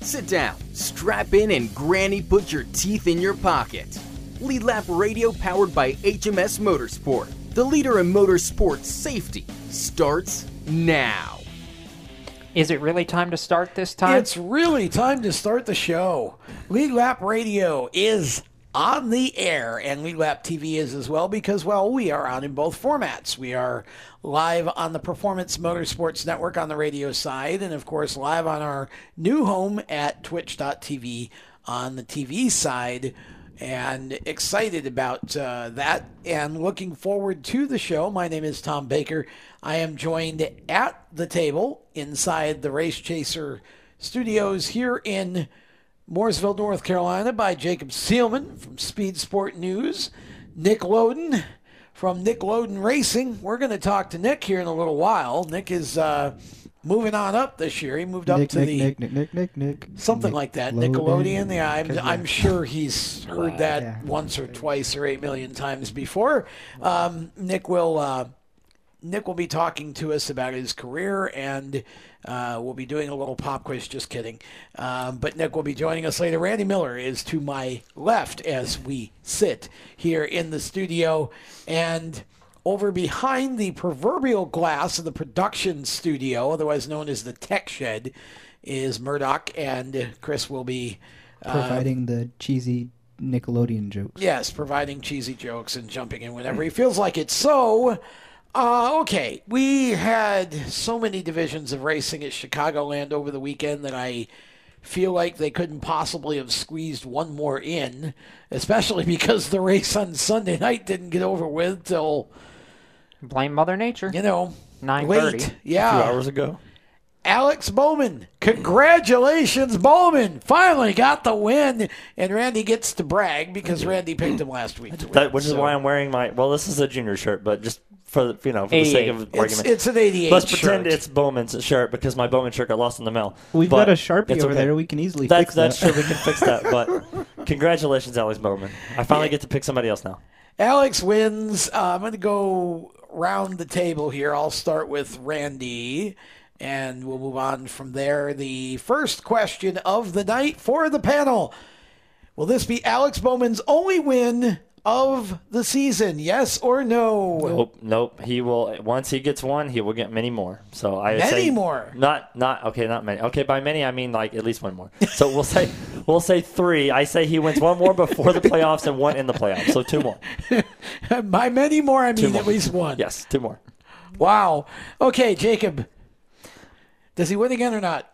Sit down, strap in, and Granny put your teeth in your pocket. Lead Lap Radio powered by HMS Motorsport, the leader in motorsport safety, starts now. Is it really time to start this time? It's really time to start the show. Lead Lap Radio is on the air, and Lead Lap TV is as well because, well, we are on in both formats. We are live on the Performance Motorsports Network on the radio side, and of course, live on our new home at twitch.tv on the TV side. And excited about uh, that and looking forward to the show. My name is Tom Baker. I am joined at the table inside the Race Chaser studios here in Mooresville, North Carolina, by Jacob Seelman from Speed Sport News, Nick Loden from Nick Loden Racing. We're going to talk to Nick here in a little while. Nick is uh, moving on up this year. He moved up Nick, to Nick, the Nick, Nick, Nick, Nick, Nick. something like that. Nickelodeon. Yeah, I'm, I'm sure he's heard that Yeah. once or twice or eight million times before. Um, Nick will uh, Nick will be talking to us about his career, and uh, we'll be doing a little pop quiz. Just kidding. Um, but Nick will be joining us later. Randy Miller is to my left as we sit here in the studio, and. Over behind the proverbial glass of the production studio, otherwise known as the tech shed, is Murdoch, and Chris will be Providing the cheesy Nickelodeon jokes. Yes, providing cheesy jokes and jumping in whenever he feels like it. So, uh, okay, we had so many divisions of racing at Chicagoland over the weekend that I feel like they couldn't possibly have squeezed one more in, especially because the race on Sunday night didn't get over with till, Blame Mother Nature. you know, 9:30. late. a few hours ago. Alex Bowman. Congratulations, Bowman. Finally got the win. And Randy gets to brag because Randy picked him last week. to win. That, which is why I'm wearing my. Well, this is a junior shirt, but just for the, you know for the sake of It's, argument, it's an 88 let's pretend it's Bowman's shirt because my Bowman shirt got lost in the mail. We've But got a Sharpie over okay. there. We can easily That's fix that's that. true. We can fix that. But congratulations, Alex Bowman. I finally get to pick somebody else now. Alex wins. Uh, I'm going to go round the table here. I'll start with Randy, and we'll move on from there. The first question of the night for the panel Will this be Alex Bowman's only win of the season? Yes or no? Nope, nope. He will once he gets one, he will get many more. So I Many more? Not not okay, not many. Okay, by many I mean like at least one more. So we'll say we'll say three. I say he wins one more before the playoffs and one in the playoffs. So two more. By many more, I mean more. at least one. Yes, two more. Wow. Okay, Jacob. Does he win again or not?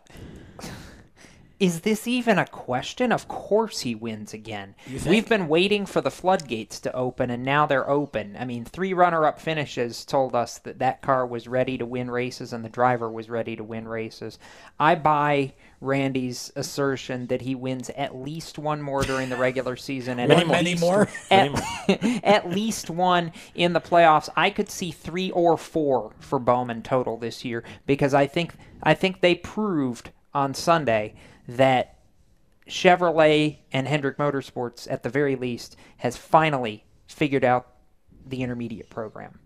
Is this even a question? Of course he wins again. We've been waiting for the floodgates to open, and now they're open. I mean, three runner up finishes told us that that car was ready to win races and the driver was ready to win races. I buy Randy's assertion that he wins at least one more during the regular season and Many at. Many least- more? At, at least one in the playoffs. I could see three or four for Bowman total this year because I think I think they proved on Sunday that Chevrolet and Hendrick Motorsports, at the very least, has finally figured out the intermediate program.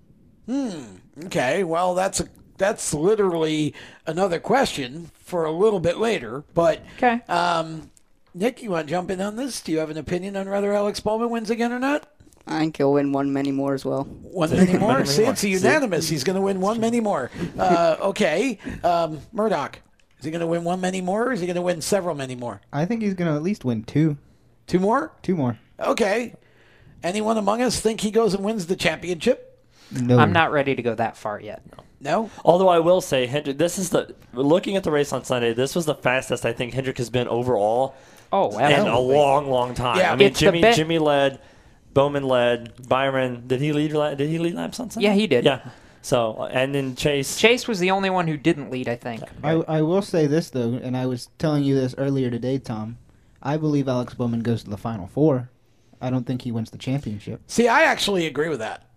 Hmm. Okay, well, that's a that's literally another question for a little bit later. But Okay. um, Nick, you want to jump in on this? Do you have an opinion on whether Alex Bowman wins again or not? I think he'll win one many more as well. One many more. See, it's a unanimous. He's going to win one many more. Uh, okay, um, Murdoch. Is he going to win one many more, or is he going to win several many more? I think he's going to at least win two. Two more? Two more. Okay. Anyone among us think he goes and wins the championship? No. I'm not ready to go that far yet. No. Although I will say, Hendrick, this is the looking at the race on Sunday. This was the fastest I think Hendrick has been overall Oh, absolutely. in a long, long time. Yeah. I mean, It's the Jimmy be- Jimmy led, Bowman led, Byron. Did he lead? Did he lead laps on Sunday? Yeah, he did. Yeah. So and then Chase. Chase was the only one who didn't lead, I think. I, I will say this, though, and I was telling you this earlier today, Tom. I believe Alex Bowman goes to the Final Four. I don't think he wins the championship. See, I actually agree with that.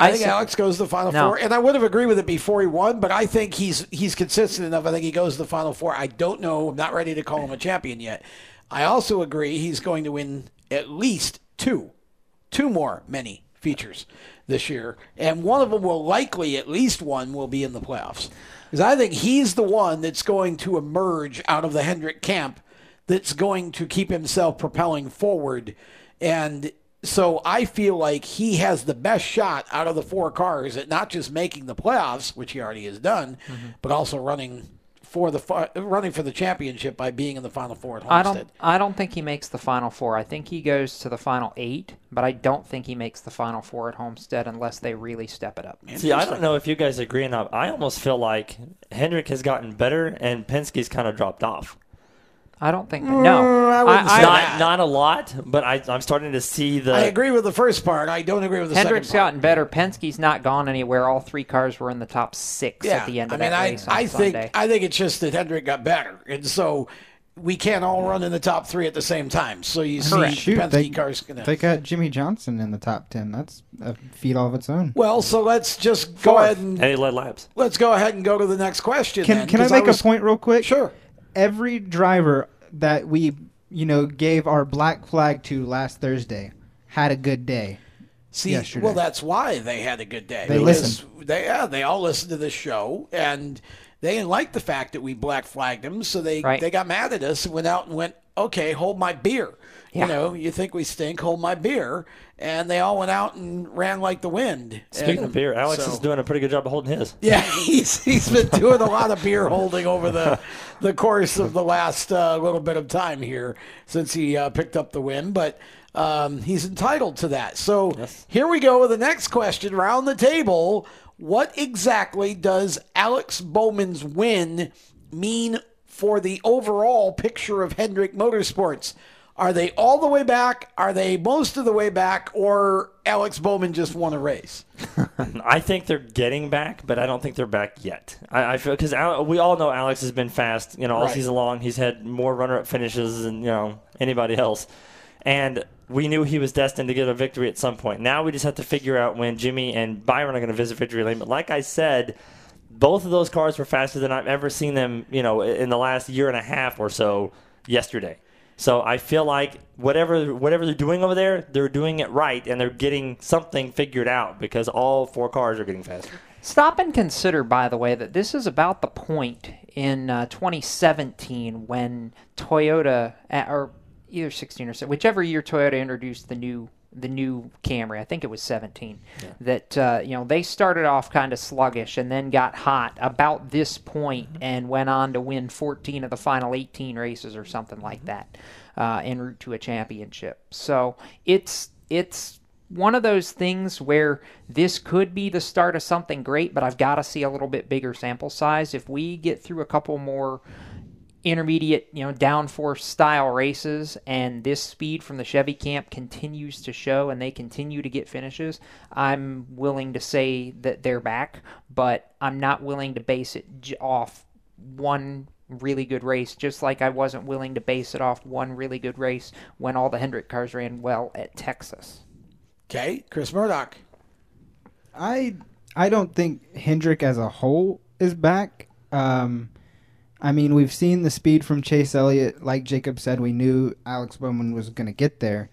I, I think see- Alex goes to the final No. four, and I would have agreed with it before he won, but I think he's he's consistent enough. I think he goes to the final four. I don't know. I'm not ready to call him a champion yet. I also agree he's going to win at least two, two more many features this year, and one of them will likely, at least one, will be in the playoffs. Because I think he's the one that's going to emerge out of the Hendrick camp that's going to keep himself propelling forward. And so I feel like he has the best shot out of the four cars at not just making the playoffs, which he already has done, mm-hmm. but also running for the running for the championship by being in the final four at I Homestead. don't. I don't think he makes the final four. I think he goes to the final eight, but I don't think he makes the final four at Homestead unless they really step it up. See, I don't know if you guys agree or not. I almost feel like Hendrick has gotten better and Penske's kind of dropped off. I don't think. That, no, mm, I wouldn't say I, that. Not not a lot, but I, I'm starting to see the. I agree with the first part. I don't agree with the Hendrick's second part. Hendrick's gotten better. Penske's not gone anywhere. All three cars were in the top six Yeah, at the end I of mean, that I, race on I Sunday. think I think it's just that Hendrick got better, and so we can't all run in the top three at the same time. So you see, Shoot, Penske they, cars gonna. they got Jimmie Johnson in the top ten. That's a feat all of its own. well, so let's just go ahead and and he led laps. let's go ahead and go to the next question. Can then, can I 'cause make was- a point real quick? Sure. Every driver that we you know gave our black flag to last Thursday had a good day. See, yesterday. well, that's why they had a good day. They because listened. They yeah, they all listened to the show, and they didn't like the fact that we black flagged them, so they Right. they got mad at us and went out and went, okay, hold my beer. Yeah. You know, you think we stink? Hold my beer. And they all went out and ran like the wind. Speaking And of beer, Alex so- is doing a pretty good job of holding his. Yeah, he's he's been doing a lot of beer holding over the the course of the last uh, little bit of time here since he uh, picked up the win, but um, he's entitled to that. So here we go with the next question around the table. What exactly does Alex Bowman's win mean for the overall picture of Hendrick Motorsports? Are they all the way back? Are they most of the way back? Or Alex Bowman just won a race? I think they're getting back, but I don't think they're back yet. I, I feel because we all know Alex has been fast. You know, all Right. season long, he's had more runner-up finishes than you know anybody else, and we knew he was destined to get a victory at some point. Now we just have to figure out when Jimmy and Byron are going to visit victory lane. But like I said, both of those cars were faster than I've ever seen them. You know, in the last year and a half or so. Yesterday. So I feel like whatever whatever they're doing over there, they're doing it right, and they're getting something figured out because all four cars are getting faster. Stop and consider, by the way, that this is about the point in uh, 2017 when Toyota, uh, or either 16 or so, whichever year Toyota introduced the new the new Camry. I think it was 17. That uh, you know they started off kind of sluggish and then got hot about this point and went on to win 14 of the final 18 races or something like that uh, en route to a championship. So it's it's one of those things where this could be the start of something great, but I've got to see a little bit bigger sample size. If we get through a couple more intermediate, you know, downforce style races and this speed from the Chevy camp continues to show and they continue to get finishes, I'm willing to say that they're back, but I'm not willing to base it j- off one really good race, just like I wasn't willing to base it off one really good race when all the Hendrick cars ran well at Texas. Okay, Chris Murdoch. I I don't think Hendrick as a whole is back. Um, I mean, we've seen the speed from Chase Elliott. Like Jacob said, we knew Alex Bowman was going to get there.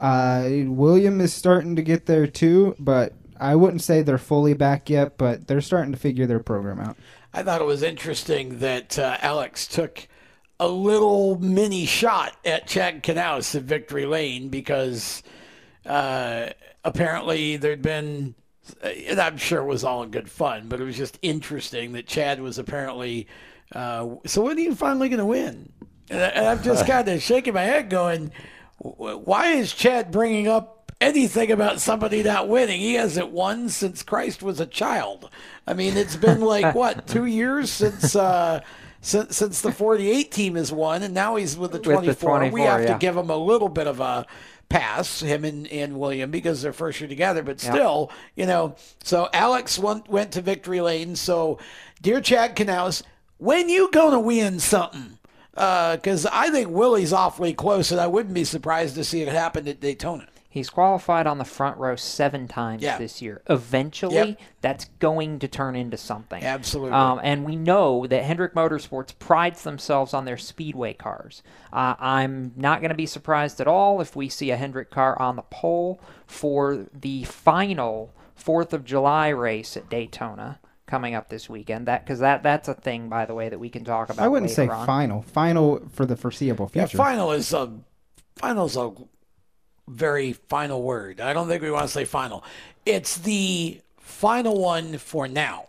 Uh, William is starting to get there too, but I wouldn't say they're fully back yet. But they're starting to figure their program out. I thought it was interesting that uh, Alex took a little mini shot at Chad Knaus at Victory Lane because uh, apparently there'd been, and I'm sure it was all in good fun, but it was just interesting that Chad was apparently. Uh, so when are you finally going to win? And, I, I'm just kind of shaking my head, going, "Why is Chad bringing up anything about somebody not winning? He hasn't won since Christ was a child. I mean, it's been like what two years since." Uh, since, since the 48 team has won, and now he's with the the 24. we 24, have to give him a little bit of a pass, him and, and William, because they're first year together. But still, you know, so Alex went, went to victory lane. So, dear Chad Knaus, when you going to win something? Because I think Willie's awfully close, and I wouldn't be surprised to see it happen at Daytona. He's qualified on the front row seven times Yeah. this year. Eventually, Yep. that's going to turn into something. Absolutely. Um, and we know that Hendrick Motorsports prides themselves on their speedway cars. Uh, I'm not going to be surprised at all if we see a Hendrick car on the pole for the final Fourth of July race at Daytona coming up this weekend. That because that that's a thing, by the way, that we can talk about. I wouldn't say on. final. Final for the foreseeable Yeah, future. final is a final's a very final word. I don't think we want to say final. It's the final one for now.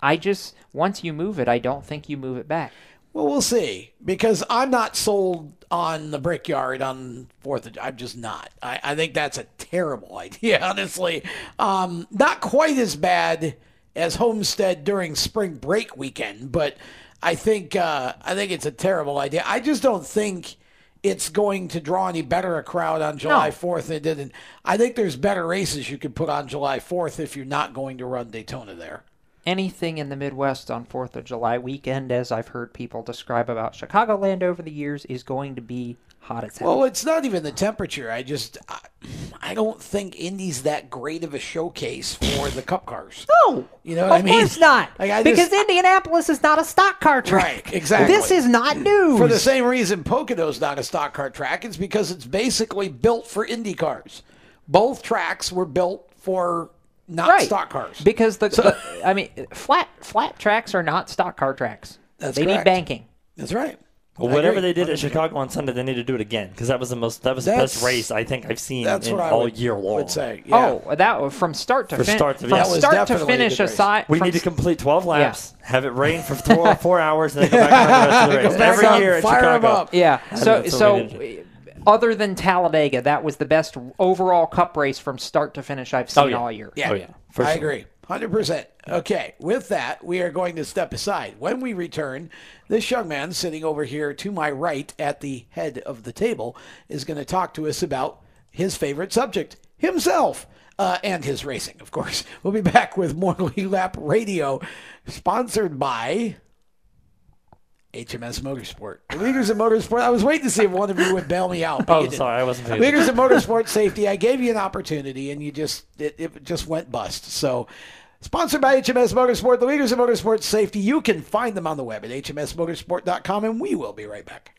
I just once you move it, I don't think you move it back. Well, we'll see because I'm not sold on the Brickyard on Fourth. of I'm just not. I, I think that's a terrible idea, honestly. Um, not quite as bad as Homestead during spring break weekend, but I think uh, I think it's a terrible idea. I just don't think it's going to draw any better a crowd on July No. 4th than it did. And I think there's better races you could put on July 4th if you're not going to run Daytona there. Anything in the Midwest on Fourth of July weekend, as I've heard people describe about Chicagoland over the years, is going to be hot as hell. Well, it's not even the temperature. I just, I, I don't think Indy's that great of a showcase for the Cup cars. no, You know of what I mean? course not. Like, because just- Indianapolis is not a stock car track. Right, exactly. This is not news. For the same reason Pocono's not a stock car track, it's because it's basically built for Indy cars. Both tracks were built for not right. stock cars. Because the, the I mean, flat flat tracks are not stock car tracks. That's they correct. need banking. That's right. Well, whatever they did at Chicago on Sunday, they need to do it again because that was the most that was the That's- best race I think I've seen That's in what I all would, year long. would say. Yeah. Oh, that from start to From fin- start to- from That was start to definitely a finish good race. aside. We from need to complete 12 laps, have it rain for four, four hours, and then go back and run the rest of the race. Back Every on, year at fire 'em Chicago. up. Yeah. So that's what so we other than Talladega, that was the best overall Cup race from start to finish I've oh, seen yeah. all year. Yeah. Oh, yeah, for I sure. agree. 100%. Okay, with that, we are going to step aside. When we return, this young man sitting over here to my right at the head of the table is going to talk to us about his favorite subject, himself. Uh, and his racing, of course. We'll be back with more Lead Lap Radio, sponsored by HMS Motorsport. The leaders in motorsport. I was waiting to see if one of you would bail me out. but Oh, sorry, I wasn't paying Leaders in motorsport safety. I gave you an opportunity, and you just it, it just went bust. So, sponsored by HMS Motorsport, the leaders in motorsport safety. You can find them on the web at hmsmotorsport.com, and we will be right back.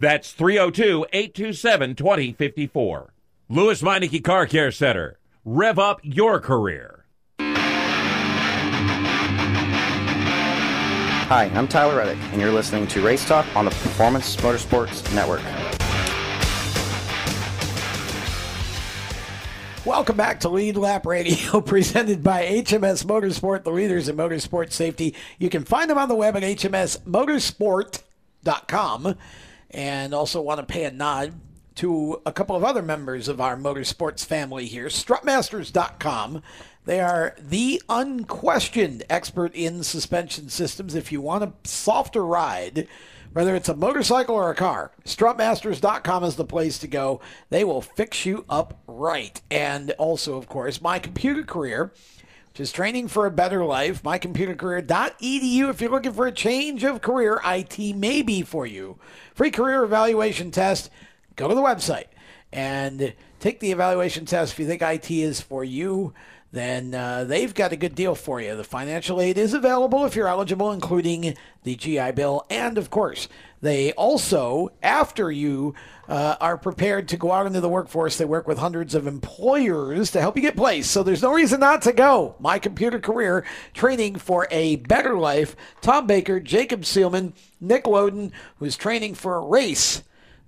That's 302 827 2054. Lewes Meineke Car Care Center. Rev up your career. Hi, I'm Tyler Reddick, and you're listening to Race Talk on the Performance Motorsports Network. Welcome back to Lead Lap Radio, presented by HMS Motorsport, the leaders in motorsport safety. You can find them on the web at hmsmotorsport.com. And also want to pay a nod to a couple of other members of our motorsports family here. Strutmasters.com. They are the unquestioned expert in suspension systems. If you want a softer ride, whether it's a motorcycle or a car, strutmasters.com is the place to go. They will fix you up right. And also, of course, my computer career, is training for a better life, mycomputercareer.edu. If you're looking for a change of career, IT may be for you. Free career evaluation test. Go to the website and take the evaluation test. If you think IT is for you, then uh, they've got a good deal for you. The financial aid is available if you're eligible, including the GI Bill. And of course, they also, after you uh, are prepared to go out into the workforce, they work with hundreds of employers to help you get placed. So there's no reason not to go. My computer career training for a better life. Tom Baker, Jacob Seelman, Nick Loden, who's training for a race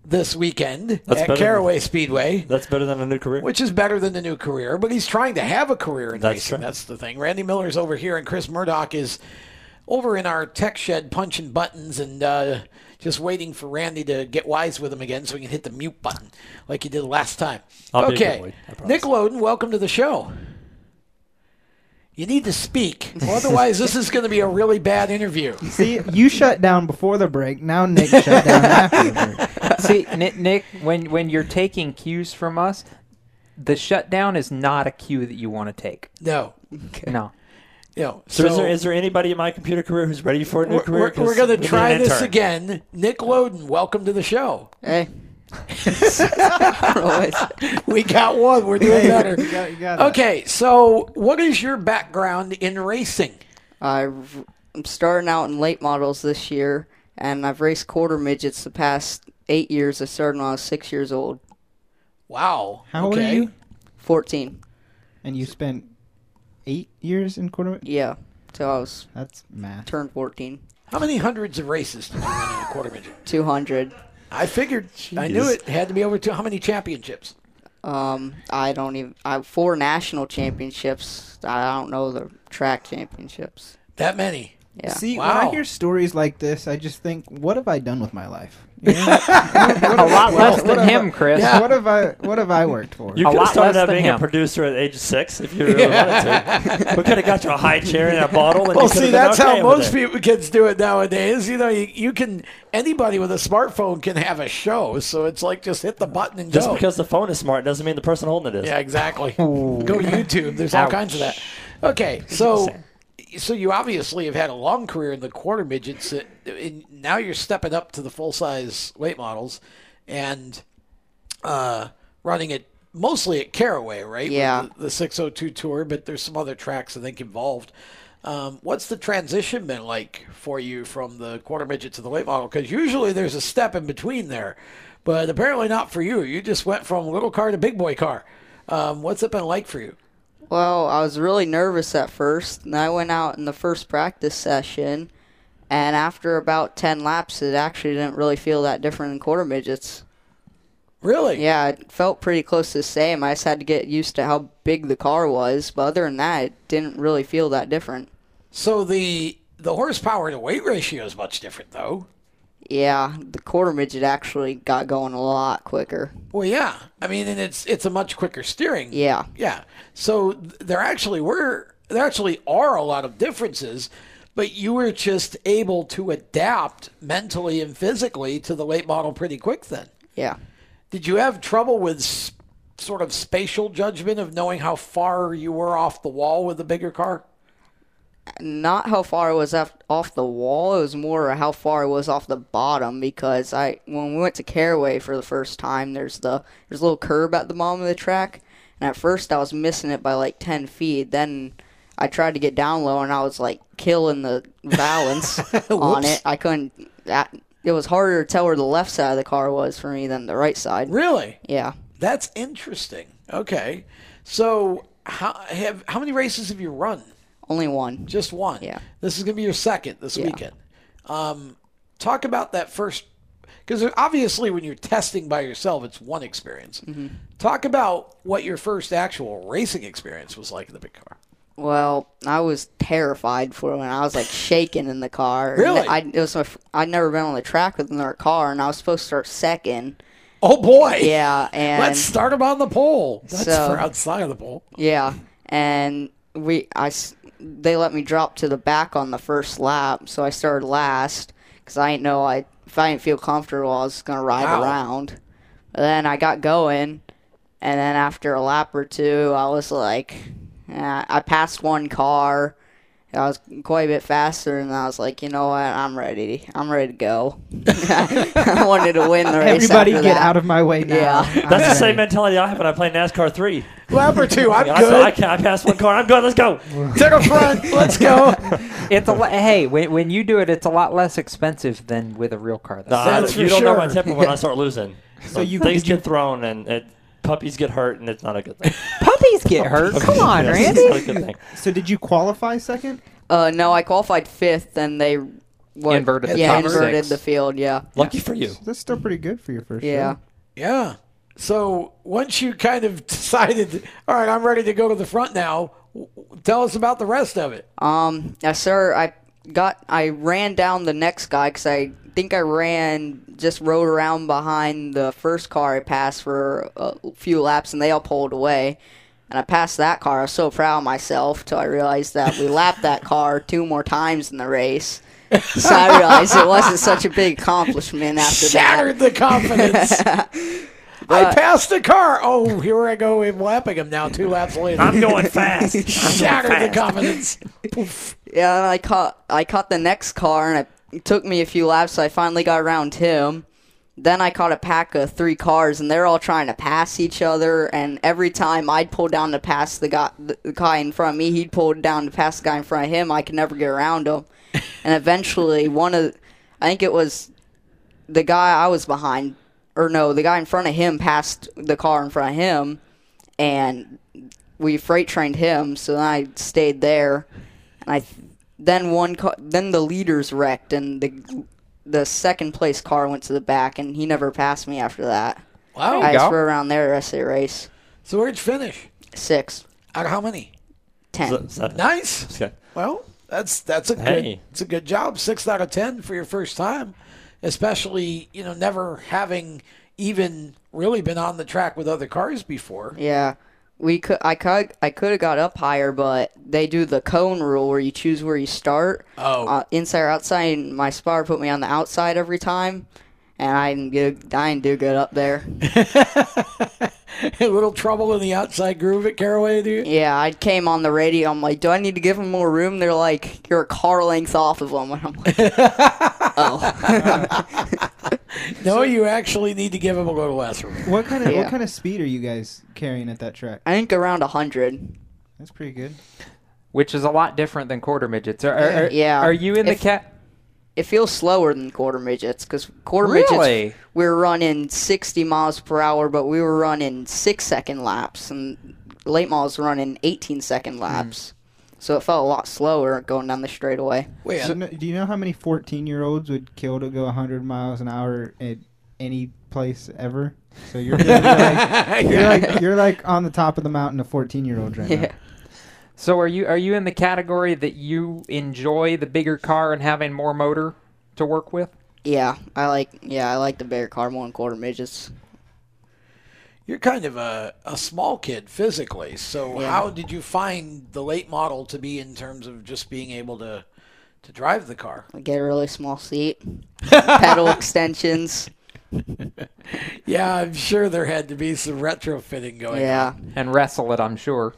this weekend That's at Caraway than- Speedway. That's better than a new career. Which is better than the new career, but he's trying to have a career in That's racing. right. That's the thing. Randy Miller's over here, and Chris Murdoch is over in our tech shed punching buttons and uh, just waiting for Randy to get wise with him again so he can hit the mute button like he did last time. I'll be a good okay. boy, Nick Loden, welcome to the show. You need to speak. Otherwise, this is going to be a really bad interview. See, you shut down before the break. Now Nick shut down after the break. See, Nick, Nick, when when you're taking cues from us, the shutdown is not a cue that you want to take. No. No. You know, So, is there is there anybody in my computer career who's ready for a new we're, career? we're, 'Cause we're going to try this intern. again. Nick Loden, welcome to the show. Hey. we got one. We're doing better. You got- you got okay, so what is your background in racing? I've, I'm starting out in late models this year, and I've raced quarter midgets the past eight years. I started when I was six years old. Wow. How old are you? 14. And you spent eight years in quarter. Yeah, till I was That's math. turned 14. How many hundreds of races did you run in a quarter midget? 200. I figured. I knew Jeez. it had to be over two. How many championships? Um, I don't even. I four national championships. I don't know the track championships. That many. Yeah. See, Wow. when I hear stories like this, I just think, what have I done with my life? You know? A lot less than have him, I- Chris. What have I? What have I worked for? You could have lot started out than being a producer at age six if you really wanted to. We could have got you a high chair and a bottle. And Well, you could see, that's okay how most people kids do it nowadays. You know, you, you can anybody with a smartphone can have a show, so it's like just hit the button and Just go. because the phone is smart doesn't mean the person holding it is. Yeah, exactly. Go to YouTube. There's all kinds of that. Okay, so so you obviously have had a long career in the quarter midgets. uh, and now you're stepping up to the full size late models, and uh, running it mostly at Caraway, right? Yeah. The, the 602 tour, but there's some other tracks I think involved. Um, what's the transition been like for you from the quarter midget to the late model? Because usually there's a step in between there, but apparently not for you. You just went from little car to big boy car. Um, what's it been like for you? Well, I was really nervous at first, and I went out in the first practice session, and after about 10 laps, it actually didn't really feel that different than quarter midgets. Really? Yeah, it felt pretty close to the same. I just had to get used to how big the car was, but other than that, it didn't really feel that different. So the the horsepower to weight ratio is much different, though. Yeah, the quarter midget actually got going a lot quicker. Well, yeah. I mean, and it's it's a much quicker steering. Yeah. Yeah. So there actually were there actually are a lot of differences, but you were just able to adapt mentally and physically to the late model pretty quick then. Yeah. Did you have trouble with s- sort of spatial judgment of knowing how far you were off the wall with the bigger car? Not how far it was off, off the wall. It was more how far it was off the bottom because I when we went to Caraway for the first time, there's the there's a little curb at the bottom of the track, and at first I was missing it by like ten feet. Then I tried to get down low, and I was like killing the balance on it. I couldn't. That, it was harder to tell where the left side of the car was for me than the right side. Really? Yeah. That's interesting. Okay. So how have how many races have you run? Only one. Just one. Yeah. This is going to be your second this Yeah. weekend. Um, talk about that first, because obviously when you're testing by yourself, it's one experience. Mm-hmm. Talk about what your first actual racing experience was like in the big car. Well, I was terrified for when I was like shaking in the car. Really? I it was my, I'd never been on the track with another car, and I was supposed to start second. Oh boy! Yeah, and Let's start him on the pole. That's So- for outside of the pole. yeah, and we I they let me drop to the back on the first lap, so I started last because I didn't know I if I didn't feel comfortable, I was gonna ride Wow. around. But then I got going, and then after a lap or two, I was like, eh, I passed one car. I was quite a bit faster, and I was like, you know what, I'm ready. I'm ready to go. I wanted to win the race. Everybody after get that. out of my way now. Yeah. I'm That's the ready. same mentality I have when I play NASCAR 3. Lap or two, I'm I, good. I, can't, I passed one car. I'm good. Let's go. to the front. Let's go. It's a hey when, when you do it, it's a lot less expensive than with a real car. Though. Nah, That's you for don't know my sure. temper when I start losing. So you- things did you- get thrown and it, puppies get hurt, and it's not a good thing. Puppies get hurt. Come on, Yes, Randy. It's not a good thing. So did you qualify second? Uh, no, I qualified fifth, and they what, Inverted the yeah, top inverted six. the field. Yeah, Lucky for you. That's still pretty good for your first yeah. show. Yeah. So once you kind of decided, all right, I'm ready to go to the front now. w- Tell us about the rest of it. Um, yes, sir. I got I ran down the next guy because I think I ran just rode around behind the first car I passed for a few laps, and they all pulled away. And I passed that car. I was so proud of myself till I realized that we lapped that car two more times in the race. So I realized it wasn't such a big accomplishment after that. Shattered the confidence. I uh, passed the car. Oh, here I go. I'm lapping him now. Two laps later. I'm going fast. I'm going Shattered the fast. confidence. Poof. Yeah, and I caught I caught the next car, and it took me a few laps. So I finally got around him. Then I caught a pack of three cars, and they're all trying to pass each other. And every time I'd pull down to pass the guy, the guy in front of me, he'd pull down to pass the guy in front of him. I could never get around him. and eventually, one of, I think it was the guy I was behind, or no, the guy in front of him passed the car in front of him, and we freight trained him. So then I stayed there, and I then one car, then the leaders wrecked, and the the second place car went to the back, and he never passed me after that. Wow. I go. just rode around there the rest of the race. So where'd you finish? Six, Out of how many? ten. So- so- Nice. Okay. Well, that's that's a good Hey. it's a good job. Six out of ten for your first time, especially you know never having even really been on the track with other cars before. Yeah. We could I could I could have got up higher, but they do the cone rule where you choose where you start. Oh. Uh, inside or outside, and my spotter put me on the outside every time, and I didn't get I didn't do good up there. a little trouble in the outside groove at Caraway, do you? Yeah, I came on the radio. I'm like, do I need to give them more room? They're like, you're a car length off of them. And I'm like, oh. No, you actually need to give him a little less room. What kind of Yeah. what kind of speed are you guys carrying at that track? I think around hundred. That's pretty good. Which is a lot different than quarter midgets. Are, are, are- Yeah. Are you in If- the cat? It feels slower than quarter midgets because quarter Really? midgets we were running 60 miles per hour, but we were running six second laps, and late models were running 18 second hmm. laps. So it felt a lot slower going down the straightaway. Wait, So, do you know how many 14 year olds would kill to go 100 miles an hour at any place ever? So you're, you're, like, you're like you're like on the top of the mountain a 14 year old right Yeah. now. So are you are you in the category that you enjoy the bigger car and having more motor to work with? Yeah, I like yeah I like the bigger car one quarter midgets. You're kind of a, a small kid physically, so Yeah. how did you find the late model to be in terms of just being able to to drive the car? I get a really small seat, pedal extensions. Yeah, I'm sure there had to be some retrofitting going Yeah. on. And wrestle it, I'm sure.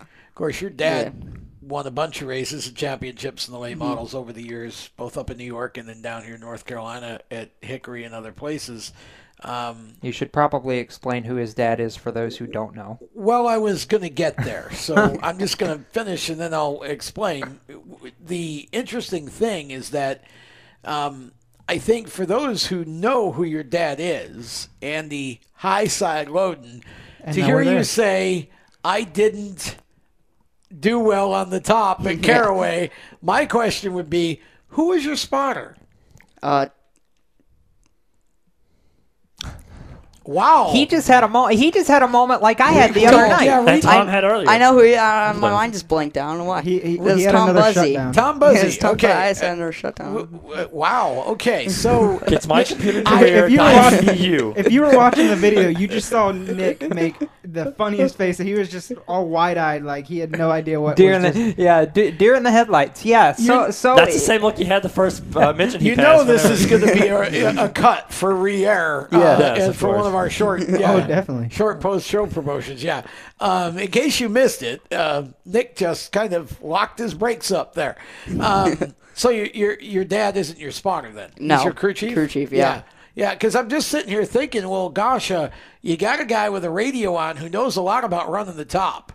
Of course, your dad won a bunch of races and championships in the Mm-hmm. late models over the years, both up in New York and then down here in North Carolina at Hickory and other places. Um, You should probably explain who his dad is for those who don't know. Well, I was going to get there, so I'm just going to finish and then I'll explain. The interesting thing is that um, I think for those who know who your dad is, Andy High Side Loden, And to hear you say, I didn't do well on the top at Caraway, my question would be, who is your spotter? Uh, Wow. He just had a mo- he just had a moment like I had the other night. And Tom had earlier. I know who. He, uh, my mind just blanked out. I don't know why. He- he- it was he had Tom another Buzzy. shutdown. Tom Buzzy. Yes, Tom okay. I had another shutdown. W- Wow. Okay. So Gets my computer I- if you were watching- you. If you were watching the video, you just saw Nick make the funniest face. He was just all wide-eyed, like he had no idea what. Deer in the just- yeah, de- deer in the headlights. Yeah. So so That's the same look you had the first uh, mention he you know this is going to be a, a cut for re-air, uh, Yeah. Yes, and of for one course. Of our short, yeah, Oh, definitely. short post-show promotions. Yeah. Um, in case you missed it, uh, Nick just kind of locked his brakes up there. Um, so your your your dad isn't your spotter then? No, He's your crew chief. crew chief, yeah. Yeah, because I'm just sitting here thinking, well, gosh, uh, you got a guy with a radio on who knows a lot about running the top.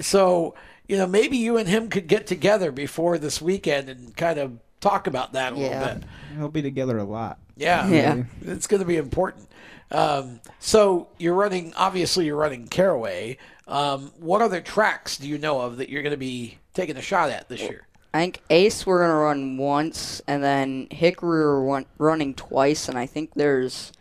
So, you know, maybe you and him could get together before this weekend and kind of talk about that a Yeah. little bit. He'll be together a lot. Yeah, Yeah. it's going to be important. Um, so you're running. Obviously, you're running Caraway. Um, what other tracks do you know of that you're going to be taking a shot at this year? I think Ace we're gonna run once, and then Hickory we're run, running twice, and I think there's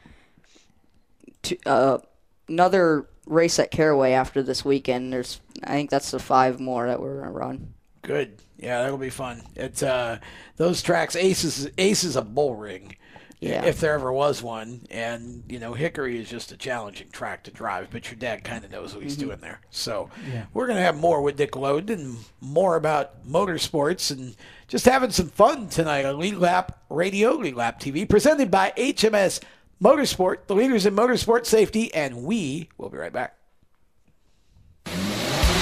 two, uh, another race at Caraway after this weekend. There's I think that's the five more that we're gonna run. Good. Yeah, that'll be fun. It's uh, those tracks. Ace is Ace is a bull ring. Yeah. If there ever was one, and you know Hickory is just a challenging track to drive, but your dad kind of knows what he's Mm-hmm. doing there. So we're gonna have more with Dick Loden and more about motorsports and just having some fun tonight on Lead Lap Radio, Lead Lap TV, presented by HMS Motorsport, the leaders in motorsport safety, and we will be right back.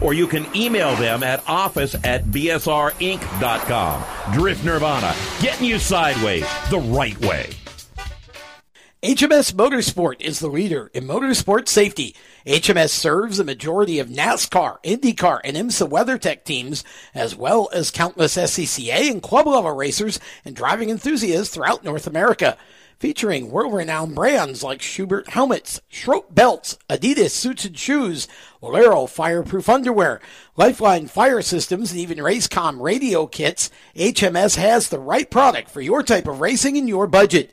or you can email them at office at bsrinc.com. Drift Nirvana, getting you sideways the right way. HMS Motorsport is the leader in motorsport safety. HMS serves a majority of NASCAR, IndyCar, and IMSA WeatherTech teams, as well as countless SCCA and club level racers and driving enthusiasts throughout North America. Featuring world-renowned brands like Schuberth helmets, Schroth belts, Adidas suits and shoes, Walero fireproof underwear, Lifeline fire systems, and even Racecom radio kits, HMS has the right product for your type of racing and your budget.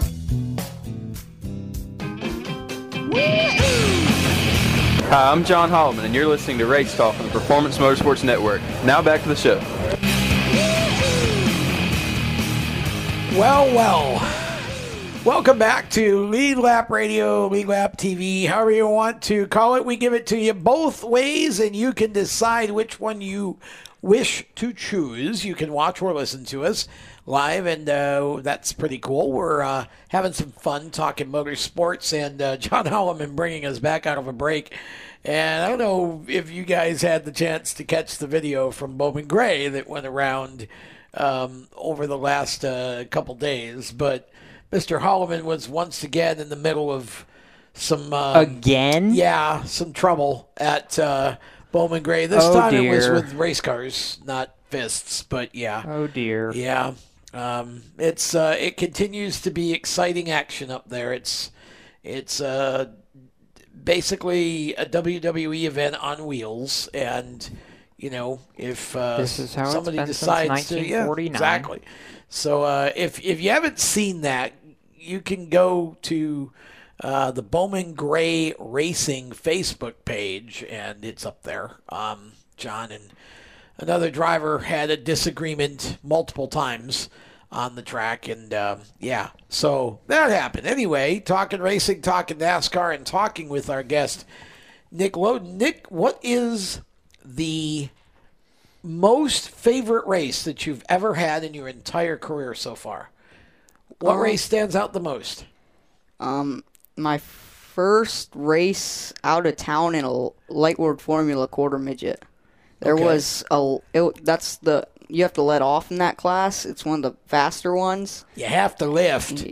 Hi, I'm John Holloman, and you're listening to Race Talk on the Performance Motorsports Network. Now back to the show. Well, well. Welcome back to Lead Lap Radio, Lead Lap TV, however you want to call it. We give it to you both ways, and you can decide which one you wish to choose. You can watch or listen to us live, and uh, that's pretty cool. We're uh, having some fun talking motorsports, and uh, John Holloman bringing us back out of a break. And I don't know if you guys had the chance to catch the video from Bowman Gray that went around um, over the last uh, couple days, but Mr. Holloman was once again in the middle of some um, Again? yeah, some trouble at uh, Bowman Gray. This Oh, time it was with race cars, not fists, but yeah. Oh dear. Yeah. Um, it's uh, it continues to be exciting action up there. It's it's uh, basically a WWE event on wheels, and you know if uh, This is how it's somebody decides to yeah 1949. exactly. So uh, if if you haven't seen that, you can go to uh, the Bowman Gray Racing Facebook page, and it's up there. Um, John and another driver had a disagreement multiple times on the track, and um, yeah, so that happened. Anyway, talking racing, talking NASCAR, and talking with our guest Nick Loden. Nick, what is the most favorite race that you've ever had in your entire career so far? What Um, race stands out the most? Um, my first race out of town in a light world formula quarter midget. There Okay. was a it, that's the you have to let off in that class. It's one of the faster ones. You have to lift.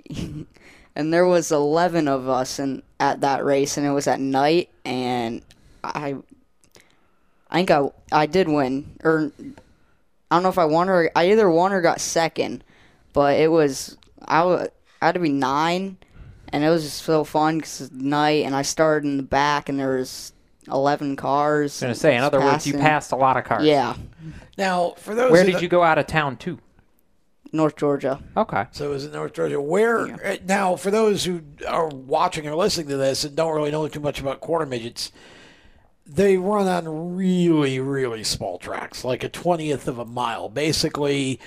and there was 11 of us in at that race and it was at night and I I think I I did win or I don't know if I won or I either won or got second, but it was I, I had to be 9 and it was just so fun cuz it's night and I started in the back and there was 11 cars. I was going to say, in other words, you passed a lot of cars. Yeah. Now, for those Where did don't- you go out of town to? North Georgia. Okay. So it was in North Georgia. Where uh, now, for those who are watching or listening to this and don't really know too much about quarter midgets, they run on really, really small tracks, like a twentieth of a mile. Basically,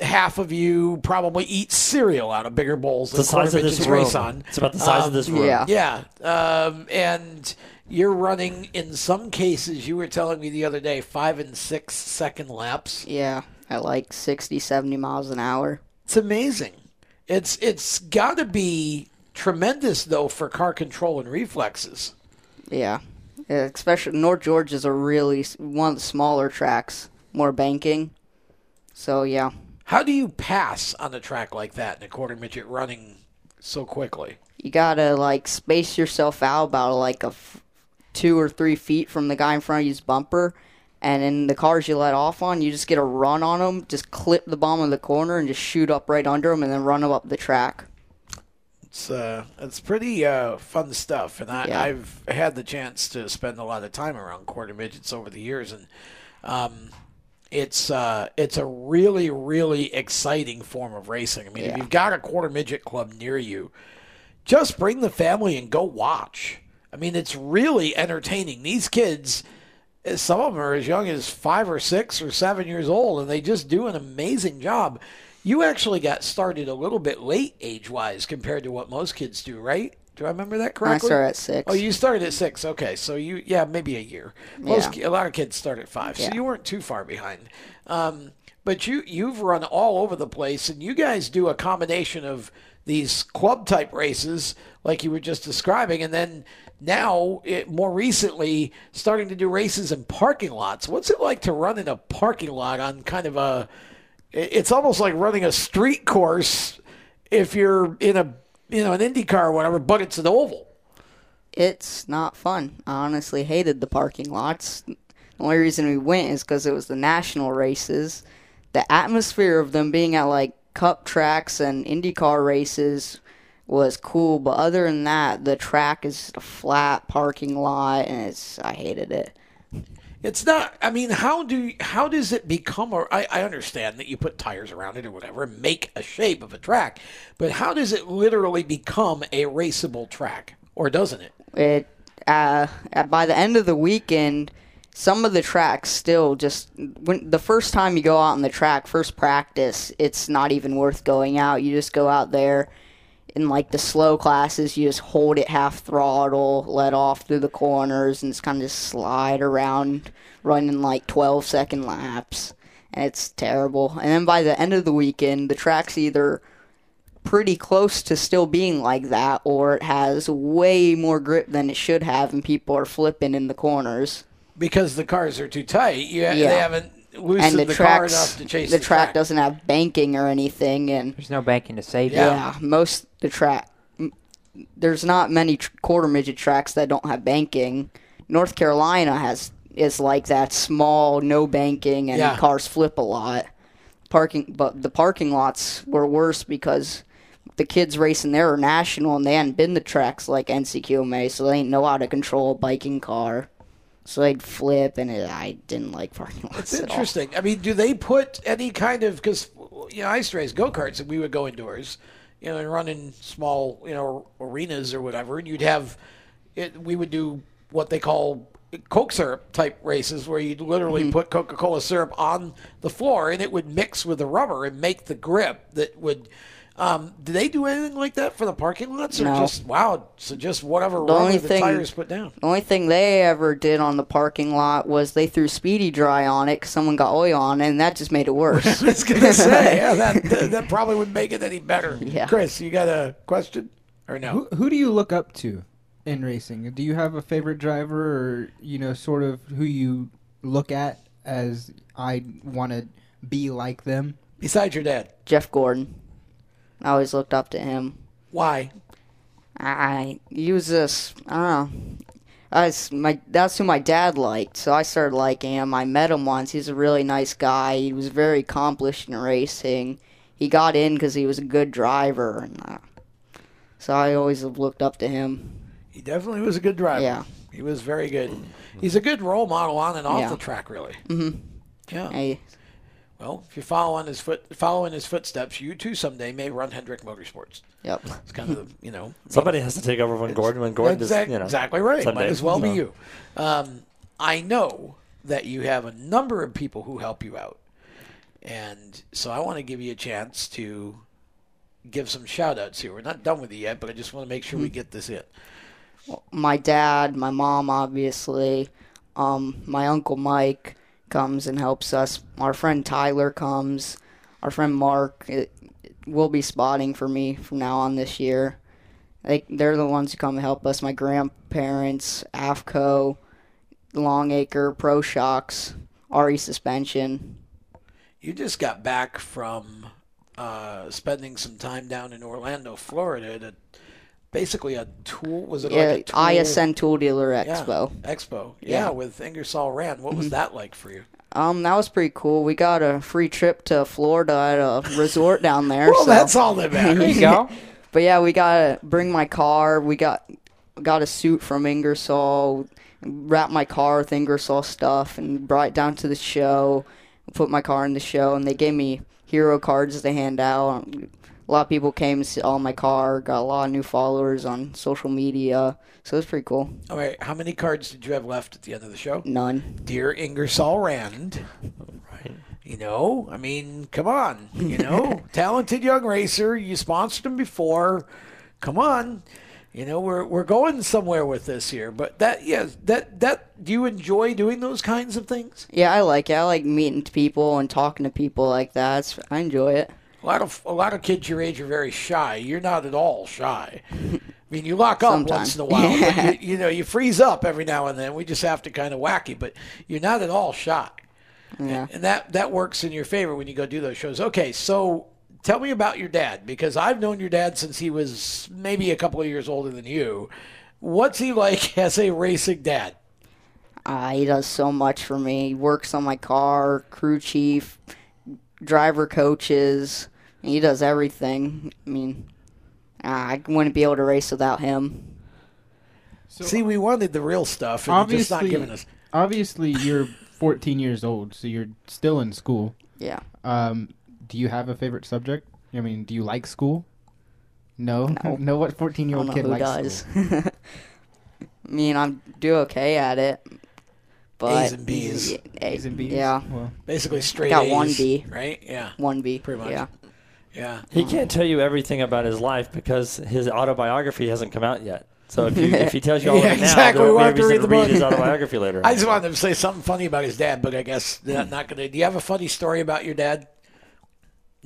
half of you probably eat cereal out of bigger bowls than The size quarter of this midgets room. race on. It's about the size of this room. Yeah. Yeah, um, and you're running in some cases. You were telling me the other day five and six second laps. Yeah, at like 60 70 miles an hour. It's amazing. It's it's got to be tremendous though for car control and reflexes. Yeah. Yeah, especially North Georgia is a really one of the smaller tracks, more banking. So yeah, How do you pass on a track like that in a quarter midget running so quickly? you gotta like space yourself out about like a f- two or three feet from the guy in front of you's bumper, and in the cars you let off on, you just get a run on them, just clip the bottom of the corner and just shoot up right under them, and then run them up the track. It's uh, it's pretty uh, fun stuff, and I, Yeah. I've had the chance to spend a lot of time around quarter midgets over the years, and um, it's uh, it's a really really exciting form of racing. I mean, if you've got a quarter midget club near you, just bring the family and go watch. I mean, it's really entertaining. These kids, eh, some of them are as young as five or six or seven years old, and they just do an amazing job. You actually got started a little bit late age wise compared to what most kids do, right? Do I remember that correctly? I started at six. Oh, you started at six. Okay, so you yeah maybe a year. Most ki- a lot of kids start at five, so you weren't too far behind. Um, but you you've run all over the place, and you guys do a combination of these club type races, like you were just describing, and then now it, more recently starting to do races in parking lots. What's it like to run in a parking lot on kind of a? It's almost like running a street course if you're in a you know an IndyCar or whatever, but it's an oval. It's not fun. I honestly hated the parking lots. The only reason we went is because it was the national races. The atmosphere of them being at like cup tracks and IndyCar races was cool, but other than that, the track is a flat parking lot, and it's I hated it. It's not. I mean, how do how does it become? Or I, I understand that you put tires around it or whatever, and make a shape of a track, but how does it literally become a raceable track, or doesn't it? It uh, by the end of the weekend, some of the tracks still just when the first time you go out on the track, first practice, it's not even worth going out. You just go out there in like the slow classes, you just hold it half throttle, let off through the corners, and just kind of just slide around, running like 12 second laps. And it's terrible. And then by the end of the weekend, the track's either pretty close to still being like that, or it has way more grip than it should have, and people are flipping in the corners. Because the cars are too tight. You, Yeah. They haven't and the, the, car tracks, enough to chase the, the, track, doesn't have banking or anything, and There's no banking to save you. yeah, most the track. There's not many tr- quarter midget tracks that don't have banking. North Carolina has is like that small, no banking, and Yeah. cars flip a lot. Parking, but the parking lots were worse because the kids racing there are national, and they hadn't been to tracks like NCQMA, so they didn't know how to control a biking car. So they'd flip, and it, I didn't like parking lots It's interesting. I mean, do they put any kind of because you know I used to race go karts and we would go indoors, you know, and run in small you know arenas or whatever, and you'd have it. We would do what they call Coke syrup type races where you'd literally Mm-hmm. put Coca Cola syrup on the floor and it would mix with the rubber and make the grip that would. Um, do they do anything like that for the parking lots, or No. just wow? So just whatever The rubber only the thing, tires put down. the only thing they ever did on the parking lot was they threw Speedy Dry on it because someone got oil on it, and that just made it worse. I was gonna say, yeah, that, that that probably wouldn't make it any better. Yeah. Chris, you got a question or no? Who, who do you look up to in racing? Do you have a favorite driver, or you know, sort of who you look at as I want to be like them? Besides your dad, Jeff Gordon, I always looked up to him. why? I he was this I don't know. That's my that's who my dad liked, so I started liking him. I met him once. He's a really nice guy. He was very accomplished in racing. He got in because he was a good driver, and uh, so I always have looked up to him. He definitely was a good driver. Yeah. he was very good. He's a good role model on and off Yeah. the track, really. Mm-hmm. Yeah. Hey, Well, if you follow on his foot, follow in his footsteps, you too someday may run Hendrick Motorsports. Yep. It's kind of the, you know Somebody has to take over when Gordon when Gordon is you know exactly right. someday. Might as well be you. Um, I know that you have a number of people who help you out, and so I want to give you a chance to give some shout outs here. We're not done with it yet, but I just want to make sure we get this in. my dad, my mom, obviously, um, my uncle Mike comes and helps us. Our friend Tyler comes. Our friend Mark it, will be spotting for me from now on this year. They they're the ones who come help us. My grandparents, AFCO, Longacre, Pro Shocks, RE Suspension. You just got back from uh, spending some time down in Orlando, Florida, at basically a tool. Was it Yeah, like a tool? ISN Tool Dealer Yeah, Expo. Expo. Yeah, Yeah. with Ingersoll Rand. What was Mhm. that like for you? Um, that was pretty cool. We got a free trip to Florida at a resort down there. Well, so- that's all that matters. There you go. But yeah, we gotta bring my car. We got got a suit from Ingersoll. Wrapped my car with Ingersoll stuff and brought it down to the show. Put my car in the show, and they gave me hero cards to hand out. A lot of people came to see all my car. Got a lot of new followers on social media, so it's pretty cool. All right, how many cards did you have left at the end of the show? None. Dear Ingersoll Rand. Right. You know, I mean, come on. You know, talented young racer. You sponsored him before. Come on. You know, we're we're going somewhere with this here. But that, yeah, that that. Do you enjoy doing those kinds of things? Yeah, I like it. I like meeting people and talking to people like that. It's, I enjoy it. A lot of a lot of kids your age are very shy. You're not at all shy. I mean, you lock up once in a while. but you, you know, you freeze up every now and then. We just have to kind of whack you, but you're not at all shy. Yeah. And that that works in your favor when you go do those shows. Okay, so tell me about your dad because I've known your dad since he was maybe a couple of years older than you. What's he like as a racing dad? Uh, he does so much for me. He works on my car, crew chief, driver coaches. He does everything. I mean, I wouldn't be able to race without him. See, we wanted the real stuff, and you're just not obviously, giving us. obviously, you're 14 years old, so you're still in school. Yeah. Um, do you have a favorite subject? I mean, do you like school? No. No. no. What 14 year old kid know who likes does. school? I mean, I do okay at it. But A's and B's. Yeah, A's and B's? Yeah. Well, Basically straight Got A's, one B. right? Yeah. One B. Pretty much. Yeah. Yeah. He can't tell you everything about his life because his autobiography hasn't come out yet. So if, you, if he tells you all Yeah, of it now, exactly. there We'll have to read read his autobiography later. I just wanted to say something funny about his dad, but I guess not, not going to. Do you have a funny story about your dad?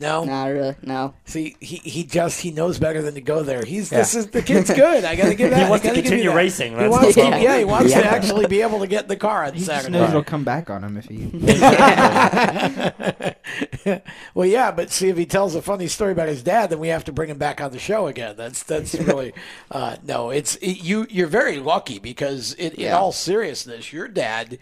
No, not really. No. See, he, he just he knows better than to go there. He's Yeah. this is the kid's good. I got to give that. He wants to gotta give you continue that. racing. He wants the to, yeah, he wants to actually be able to get in the car on He just Saturday. knows it'll come back on him if he. well, yeah, but see, if he tells a funny story about his dad, then we have to bring him back on the show again. That's that's really uh, no. It's it, you. You're very lucky because in, in all seriousness, your dad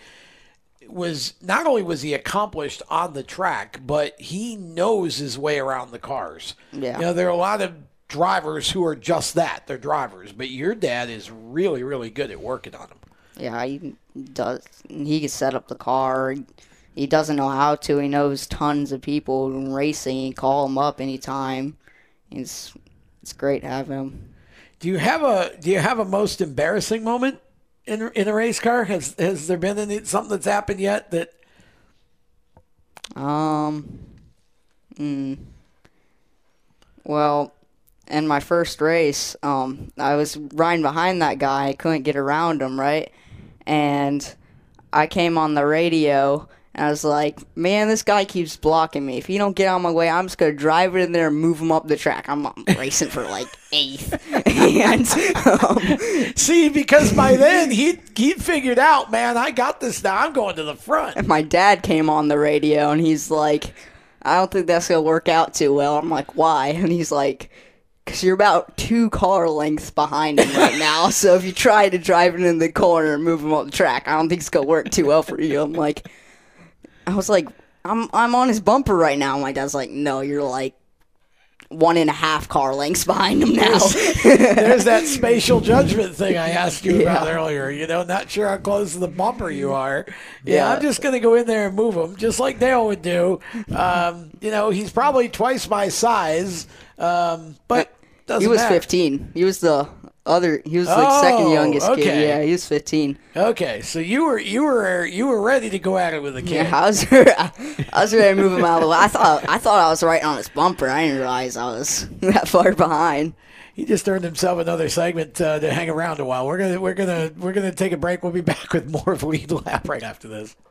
was not only was he accomplished on the track, but he knows his way around the cars. Yeah. You know, there are a lot of drivers who are just that. They're drivers, but your dad is really, really good at working on them. Yeah, he does. He can set up the car. He doesn't know how to. He knows tons of people in racing. He call him up anytime. It's it's great to have him. Do you have a Do you have a most embarrassing moment in in a race car? Has Has there been any, something that's happened yet that? Um. Mm, well, in my first race, um, I was riding behind that guy. I couldn't get around him, right? And I came on the radio. And I was like, man, this guy keeps blocking me. If he don't get out of my way, I'm just gonna drive it in there and move him up the track. I'm, I'm racing for like eighth. and um, See, because by then he he figured out, man, I got this now. I'm going to the front. And my dad came on the radio and he's like, I don't think that's going to work out too well. I'm like, why? And he's like, because you're about two car lengths behind him right now. So if you try to drive it in the corner and move him up the track, I don't think it's going to work too well for you. I'm like, I was like, I'm, I'm on his bumper right now. My dad's like, no, you're like one and a half car lengths behind him now. There's that spatial judgment thing I asked you about Yeah. earlier. You know, not sure how close to the bumper you are. Yeah, Yeah. I'm just going to go in there and move him, just like Dale would do. Um, you know, he's probably twice my size, um, but doesn't he was matter. 15. He was the other, he was like second Oh, youngest okay. kid. Yeah, he was 15. Okay, so you were you were you were ready to go at it with the kid. Yeah, I was, I was ready to move him out of the way. I thought I thought I was right on his bumper. I didn't realize I was that far behind. He just earned himself another segment uh, to hang around a while. We're gonna we're gonna we're gonna take a break. We'll be back with more of Lead Lap right after this.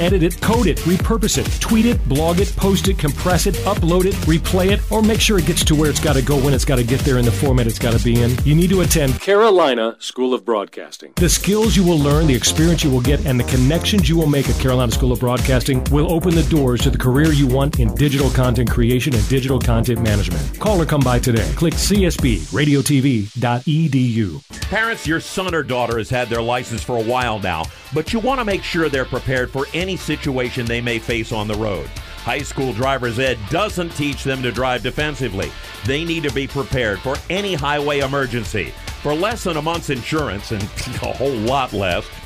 edit it, code it, repurpose it, tweet it, blog it, post it, compress it, upload it, replay it, or make sure it gets to where it's got to go when it's got to get there in the format it's got to be in, you need to attend Carolina School of Broadcasting. The skills you will learn, the experience you will get, and the connections you will make at Carolina School of Broadcasting will open the doors to the career you want in digital content creation and digital content management. Call or come by today. Click csbradiotv.edu. Parents, your son or daughter has had their license for a while now, but you want to make sure they're prepared for any situation they may face on the road. High school driver's ed doesn't teach them to drive defensively. They need to be prepared for any highway emergency. For less than a month's insurance, and a whole lot less,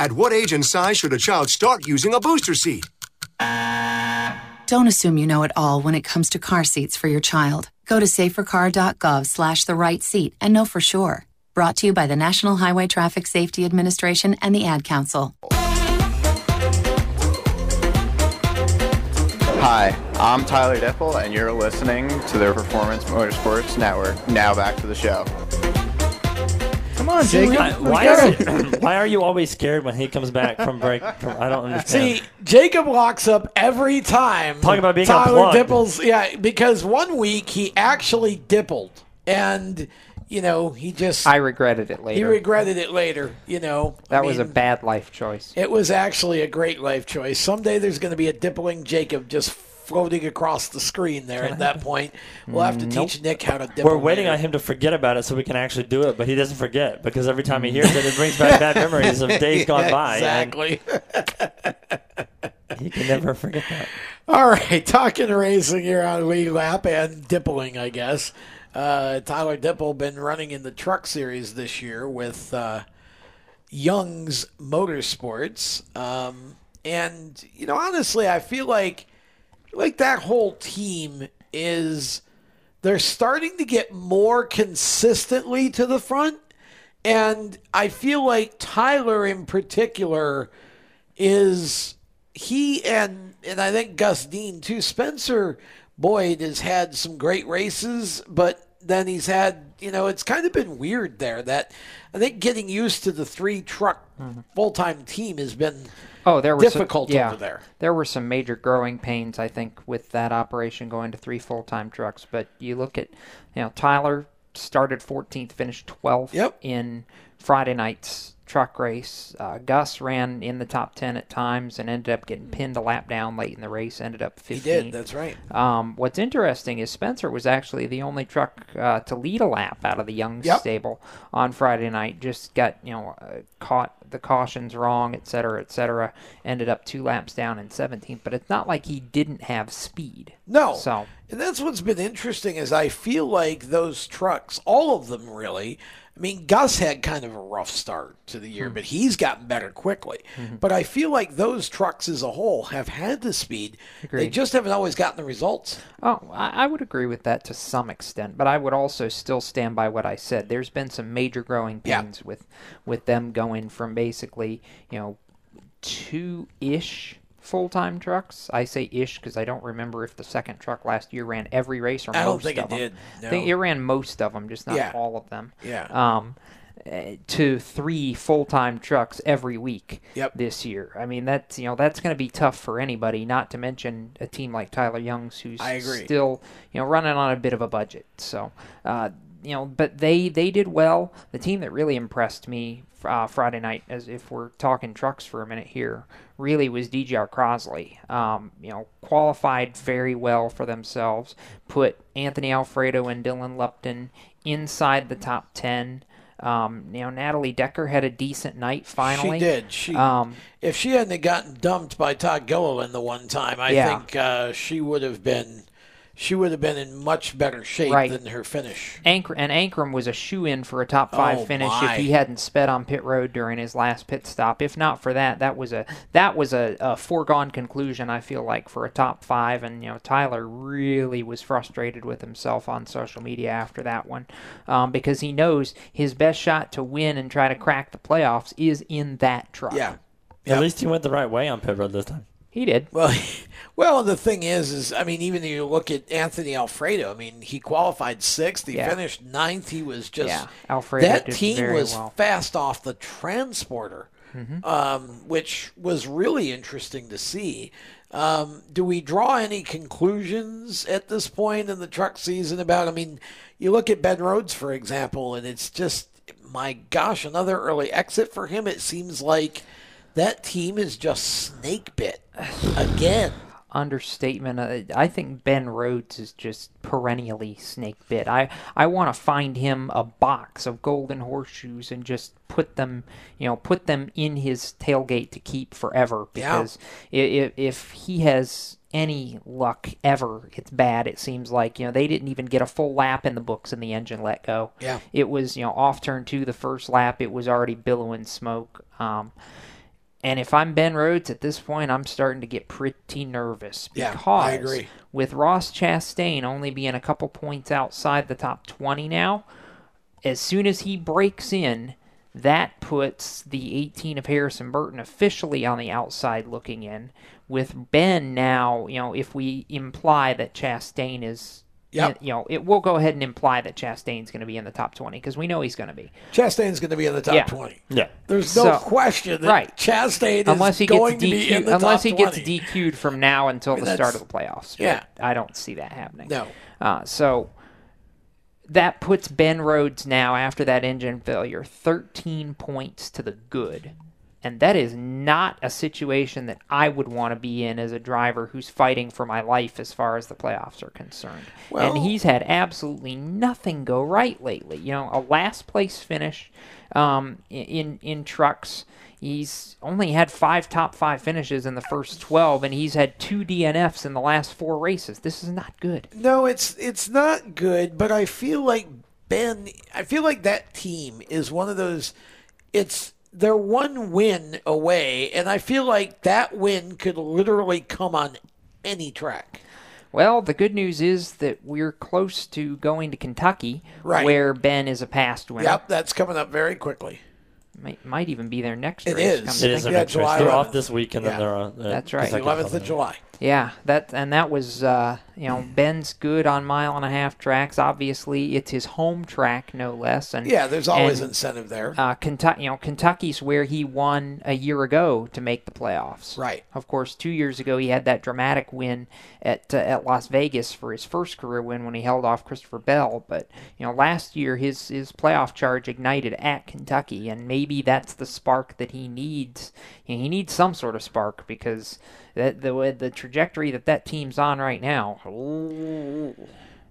At what age and size should a child start using a booster seat? Don't assume you know it all when it comes to car seats for your child. Go to safercar.gov slash the right seat and know for sure. Brought to you by the National Highway Traffic Safety Administration and the Ad Council. Hi, I'm Tyler Dippel, and you're listening to the Performance Motorsports Network. Now back to the show. Come on, See, Jacob. why, We why gotta- is it- why are you always scared when he comes back from break? From, I don't understand. See, Jacob locks up every time. Talking about being Tyler unplugged. Dipples, yeah, because one week he actually dippled, and you know he just I regretted it later. he regretted it later. You know that I was a bad life choice. It was actually a great life choice. Someday there's going to be a dippling Jacob just floating across the screen there. At that point, we'll have to Nope. teach Nick how to dipple. We're waiting later. on him to forget about it so we can actually do it, but he doesn't forget because every time he hears it, it brings back bad memories of days gone by. Exactly. he can never forget that. All right, talking racing here on Lead Lap and dippling, I guess. Uh, Tyler Dippel been running in the Truck Series this year with uh, Young's Motorsports, um, and you know, honestly, I feel like like that whole team is they're starting to get more consistently to the front, and I feel like Tyler in particular is he and and I think Gus Dean too. Spencer Boyd has had some great races, but then he's had you know it's kind of been weird there. That I think getting used to the three truck mm-hmm. full time team has been Oh, there were difficult some, yeah, over there. There were some major growing pains, I think, with that operation going to three full time trucks. But you look at, you know, Tyler started 14th, finished 12th in Friday night's truck race. Uh, Gus ran in the top 10 at times and ended up getting pinned a lap down late in the race. Ended up 15th. He did, that's right. Um, what's interesting is Spencer was actually the only truck uh, to lead a lap out of the Young Yep. stable on Friday night. Just got you know uh, caught the cautions wrong, et cetera, et cetera. Ended up two laps down in 17th, but it's not like he didn't have speed. No. So And that's what's been interesting is I feel like those trucks, all of them really. I mean, Gus had kind of a rough start to the year, Hmm. but he's gotten better quickly. Mhm. But I feel like those trucks as a whole have had the speed. They just haven't always gotten the results. Oh, I, would agree with that to some extent, but I would also still stand by what I said. There's been some major growing Yeah. pains with with them going from basically, you know, two ish full time trucks. I say ish because I don't remember if the second truck last year ran every race or I don't most think of it them. did, I think it ran most of them, just not Yeah. all of them. Yeah. Um, eh, to three full time trucks every week Yep. this year. I mean that's you know that's going to be tough for anybody. Not to mention a team like Tyler Young's, who's I agree. still you know running on a bit of a budget. So uh, you know, but they they did well. The team that really impressed me uh, Friday night, as if we're talking trucks for a minute here, really was DGR Crosley. Um, you know, qualified very well for themselves. Put Anthony Alfredo and Dylan Lupton inside the top ten. Um, you know, Natalie Decker had a decent night finally. She did. She um, if she hadn't gotten dumped by Todd Gilliland the one time, I Yeah. think uh, she would have been she would have been in much better shape Right. than her finish. Anchor and Ankrum was a shoe in for a top five Oh, finish my. if he hadn't sped on pit road during his last pit stop. If not for that, that was a that was a, a foregone conclusion. I feel like for a top five, and you know Tyler really was frustrated with himself on social media after that one um, because he knows his best shot to win and try to crack the playoffs is in that truck. Yeah. At least he went the right way on pit road this time. He did. Well, well, the thing is, is I mean, even if you look at Anthony Alfredo, I mean, he qualified sixth. He Yeah. finished ninth. He was just Yeah, Alfredo that team was well. fast off the transporter, Mhm. um, which was really interesting to see. Um, do we draw any conclusions at this point in the truck season about? I mean, you look at Ben Rhodes, for example, and it's just my gosh, another early exit for him. It seems like that team is just snake bit again. understatement. Uh, I think Ben Rhodes is just perennially snake bit. I, I want to find him a box of golden horseshoes and just put them, you know, put them in his tailgate to keep forever. Yeah. Because if, if he has any luck ever, it's bad. It seems like you know they didn't even get a full lap in the books and the engine let go. Yeah. It was you know off turn two the first lap. It was already billowing smoke. Um, and if I'm Ben Rhodes at this point, I'm starting to get pretty nervous Yeah, because I agree. with Ross Chastain only being a couple points outside the top 20 now, as soon as he breaks in, that puts the 18 of Harrison Burton officially on the outside looking in. With Ben now, you know, if we imply that Chastain is, Yep. you know, it will go ahead and imply that Chastain's going to be in the top 20 because we know he's going to be. Chastain's going to be in the top Yeah. 20. Yeah. There's no So- question that right. Chastain unless is he gets going to be in the unless top he gets 20. DQ'd from now until I mean, the start of the playoffs. but yeah. I don't see that happening. No. Uh, so that puts Ben Rhodes now after that engine failure 13 points to the good. And that is not a situation that I would want to be in as a driver who's fighting for my life as far as the playoffs are concerned. Well- and he's had absolutely nothing go right lately. You know, a last place finish um, in in trucks. He's only had five top five finishes in the first 12, and he's had two DNFs in the last four races. This is not good. No, it's it's not good, but I feel like Ben I feel like that team is one of those it's they're one win away and I feel like that win could literally come on any track. Well, the good news is that we're close to going to Kentucky, Right. where Ben is a past winner. Yep, that's coming up very quickly. Might, might even be their next It race is. It is think their Yeah, next race. July They're 11th. off this week and Yeah. then they're on. Uh, That's right. The 11th of. July. Yeah, that and that was uh, you know Ben's good on mile and a half tracks. Obviously, it's his home track, no less. And Yeah, there's always and, incentive there. Uh, Kentucky, you know, Kentucky's where he won a year ago to make the playoffs. Right. Of course, two years ago he had that dramatic win at uh, at Las Vegas for his first career win when he held off Christopher Bell. But you know, last year his his playoff charge ignited at Kentucky, and maybe that's the spark that he needs. You know, he needs some sort of spark because that the way- the trajectory that that team's on right now. ooh,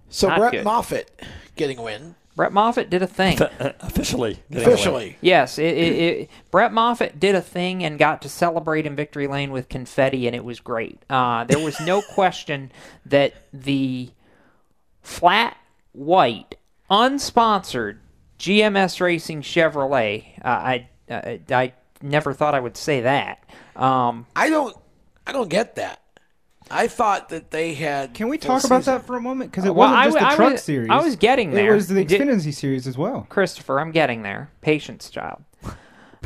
So Brett good. Moffitt getting a win. Brett Moffitt did a thing. Uh, officially. Officially. Yes, it, it, it, Brett Moffitt did a thing and got to celebrate in victory lane with confetti, and it was great. Uh, there was no question that the flat white, unsponsored GMS Racing Chevrolet. Uh, I, I I never thought I would say that. Um, I don't I don't get that. I thought that they had Can we talk about season. that for a moment? Because it Well, wasn't I just w- the I truck was- series. I was getting there. It was the Did- Xfinity series as well. Christopher, I'm getting there. Patience, child.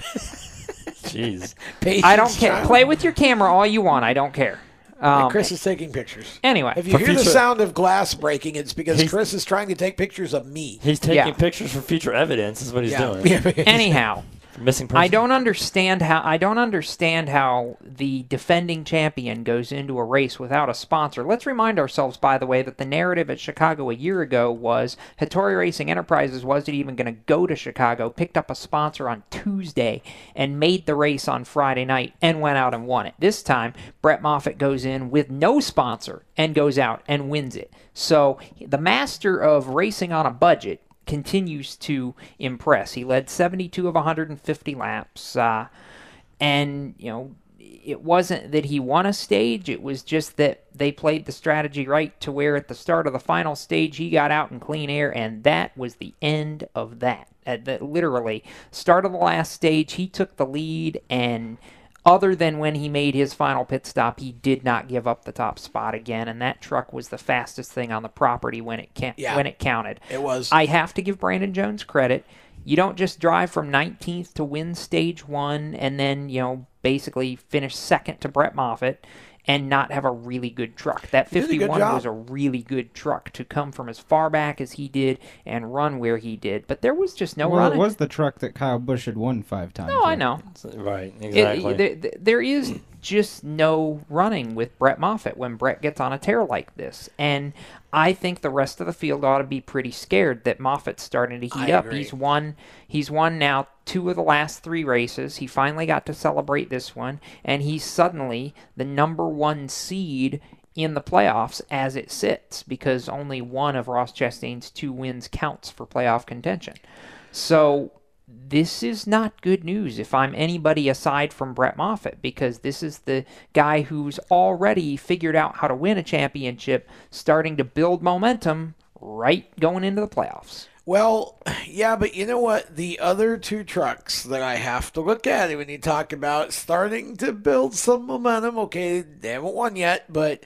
Jeez. Patience, I don't care. child. Play with your camera all you want. I don't care. Um, Chris is taking pictures. Anyway, If you For hear the sound of glass breaking, it's because He's- Chris is trying to take pictures of me. He's taking Yeah. pictures for future evidence, is what he's Yeah. doing. Anyhow, Missing person. I don't understand how I don't understand how the defending champion goes into a race without a sponsor. Let's remind ourselves, by the way, that the narrative at Chicago a year ago was Hattori Racing Enterprises wasn't even going to go to Chicago, picked up a sponsor on Tuesday, and made the race on Friday night and went out and won it. This time, Brett Moffitt goes in with no sponsor and goes out and wins it. So the master of racing on a budget continues to impress. He led 72 of 150 laps, uh, and you know it wasn't that he won a stage. It was just that they played the strategy right to where at the start of the final stage he got out in clean air, and that was the end of that. At the, literally, start of the last stage, he took the lead and other than when he made his final pit stop, he did not give up the top spot again, and that truck was the fastest thing on the property when it ca- Yeah. when it counted. It was. I have to give Brandon Jones credit. You don't just drive from 19th to win stage one, and then you know basically finish second to Brett Moffitt. And not have a really good truck. That He did a 51 was a really good truck to come from as far back as he did and run where he did. But there was just no well, running. it was the truck that Kyle Busch had won five times. No, I know. Right, It- exactly. there- there- there is just no running with Brett Moffitt when Brett gets on a tear like this. And I think the rest of the field ought to be pretty scared that Moffitt's starting to heat I up. agree. He's won he's won now two of the last three races. He finally got to celebrate this one, and he's suddenly the number one seed in the playoffs as it sits because only one of Ross Chastain's two wins counts for playoff contention. So this is not good news if I'm anybody aside from Brett Moffitt, because this is the guy who's already figured out how to win a championship, starting to build momentum right going into the playoffs. Well, yeah, but you know what? The other two trucks that I have to look at when you talk about starting to build some momentum, okay, they haven't won yet, but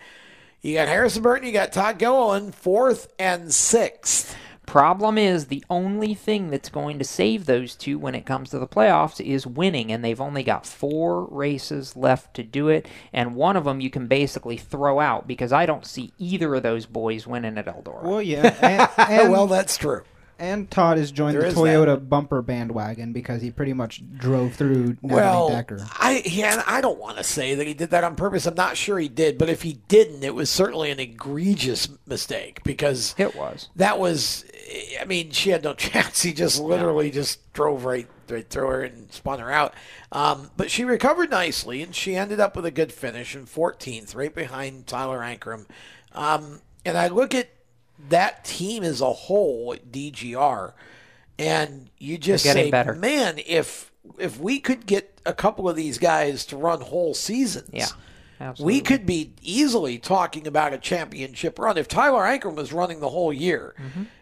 you got Harrison Burton, you got Todd Gilliland, fourth and sixth. Problem is, the only thing that's going to save those two when it comes to the playoffs is winning, and they've only got four races left to do it, and one of them you can basically throw out because I don't see either of those boys winning at Eldora. Well, yeah. And, and, well, that's true. And Todd has joined There the Toyota bumper bandwagon because he pretty much drove through Natalie Well, Decker. I yeah, I don't want to say that he did that on purpose. I'm not sure he did, but if he didn't, it was certainly an egregious mistake because it was. That was, I mean, she had no chance. He just literally just drove right right through her and spun her out. Um, but she recovered nicely, and she ended up with a good finish in 14th, right behind Tyler Ankrum. Um, and I look at that team as a whole at DGR, and you just say, better. man, if if we could get a couple of these guys to run whole seasons, Yeah, we could be easily talking about a championship run. If Tyler Ankrum was running the whole year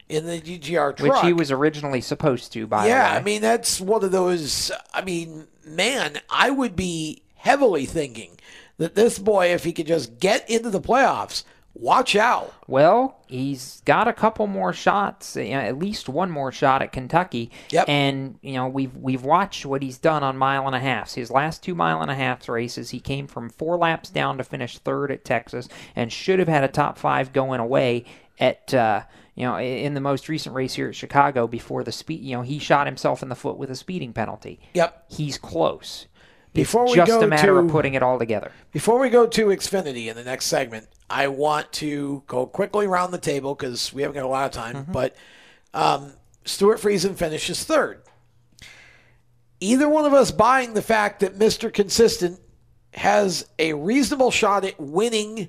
in the DGR truck, Mm-hmm. Which he was originally supposed to, by yeah. I mean that's one of those. I mean, man, I would be heavily thinking that this boy, if he could just get into the playoffs, watch out. Well, he's got a couple more shots, you know, at least one more shot at Kentucky. Yep. And you know we've we've watched what he's done on mile and a halfs. His last two mile and a half races, he came from four laps down to finish third at Texas, and should have had a top five going away at. Uh, you know, in the most recent race here at Chicago, before the speed, you know, he shot himself in the foot with a speeding penalty. Yep. He's close. Before it's we just go a matter to- of putting it all together. Before we go to Xfinity in the next segment, I want to go quickly around the table because we haven't got a lot of time. Mm-hmm. But um, Stewart Friesen finishes third. Either one of us buying the fact that Mr. Consistent has a reasonable shot at winning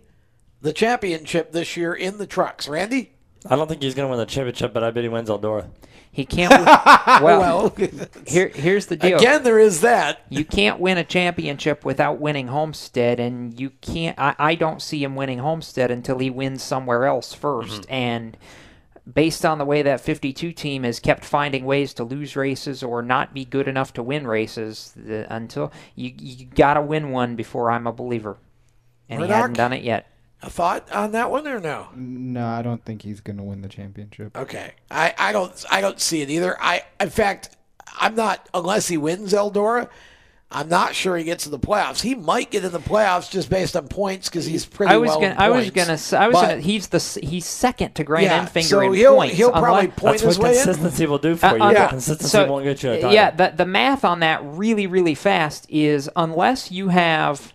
the championship this year in the trucks. Randy? I don't think he's going to win the championship, but I bet he wins Eldora. He can't. Win. well, Well, here, here's the deal. Again, there is that. You can't win a championship without winning Homestead, and you can't. I, I don't see him winning Homestead until he wins somewhere else 1st mm-hmm. And based on the way that 52 team has kept finding ways to lose races or not be good enough to win races, the, until you you got to win one before I'm a believer, and he hadn't done it yet. A thought on that one or no? No, I don't think he's going to win the championship. Okay, I, I don't I don't see it either. I in fact I'm not unless he wins Eldora. I'm not sure he gets in the playoffs. He might get in the playoffs just based on points because he's pretty. I was well gonna, in I was gonna, s- I was But- gonna. He's the he's second to Grant Yeah, Enfinger so in he'll- points. he'll probably unless- point That's his what way in. consistency will do for Uh, you. uh, yeah. Consistency So, won't get you a title. Yeah, the the math on that really really fast is unless you have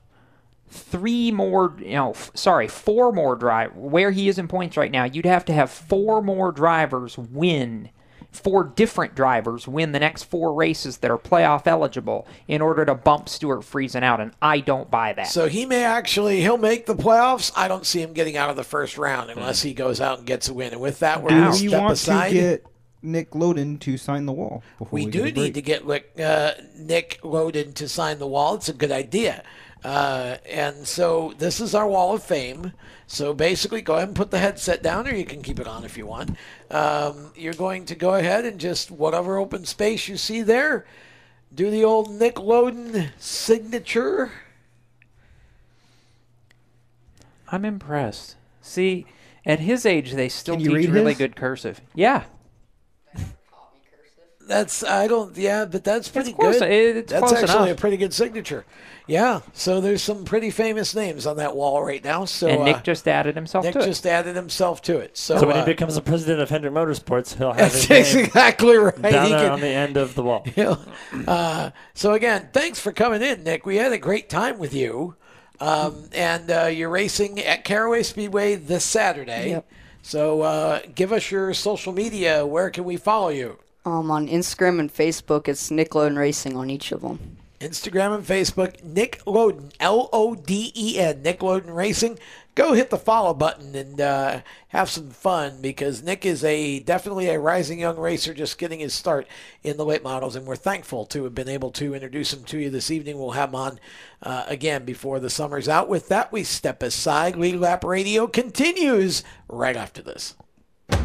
three more, you know, f- sorry, four more drive where he is in points right now, you'd have to have four more drivers win. Four different drivers win the next four races that are playoff eligible in order to bump Stewart Friesen out, and I don't buy that. So he may actually he'll make the playoffs. I don't see him getting out of the first round unless he goes out and gets a win. And with that, we're Do going to we step want aside. to get Nick Loden to sign the wall? Before we we, do get a break? need to get Lick- uh, Nick Loden to sign the wall. It's a good idea. Uh, and so this is our wall of fame. So basically, go ahead and put the headset down, or you can keep it on if you want. Um, you're going to go ahead and just whatever open space you see there, do the old Nick Loden signature. I'm impressed. See, at his age, they still Can teach read really his? good cursive. Yeah, That's I don't yeah, but that's pretty close. good. It's that's close actually enough. a pretty good signature. Yeah. So there's some pretty famous names on that wall right now. So and Nick uh, just added himself Nick to it. just added himself to it. So, So, when uh, he becomes the president of Hendrick Motorsports, he'll have his That's name exactly right. down He there can- on the end of the wall. you know, uh, so again, thanks for coming in, Nick. We had a great time with you, um, and uh, you're racing at Caraway Speedway this Saturday. Yep. So uh, give us your social media. Where can we follow you? Um, on Instagram and Facebook, it's Nick Loden Racing on each of them. Instagram and Facebook, Nick Loden, L O D E N, Nick Loden Racing. Go hit the follow button and uh, have some fun because Nick is a definitely a rising young racer just getting his start in the late models, and we're thankful to have been able to introduce him to you this evening. We'll have him on uh, again before the summer's out. With that, we step aside. Lead Lap Radio continues right after this.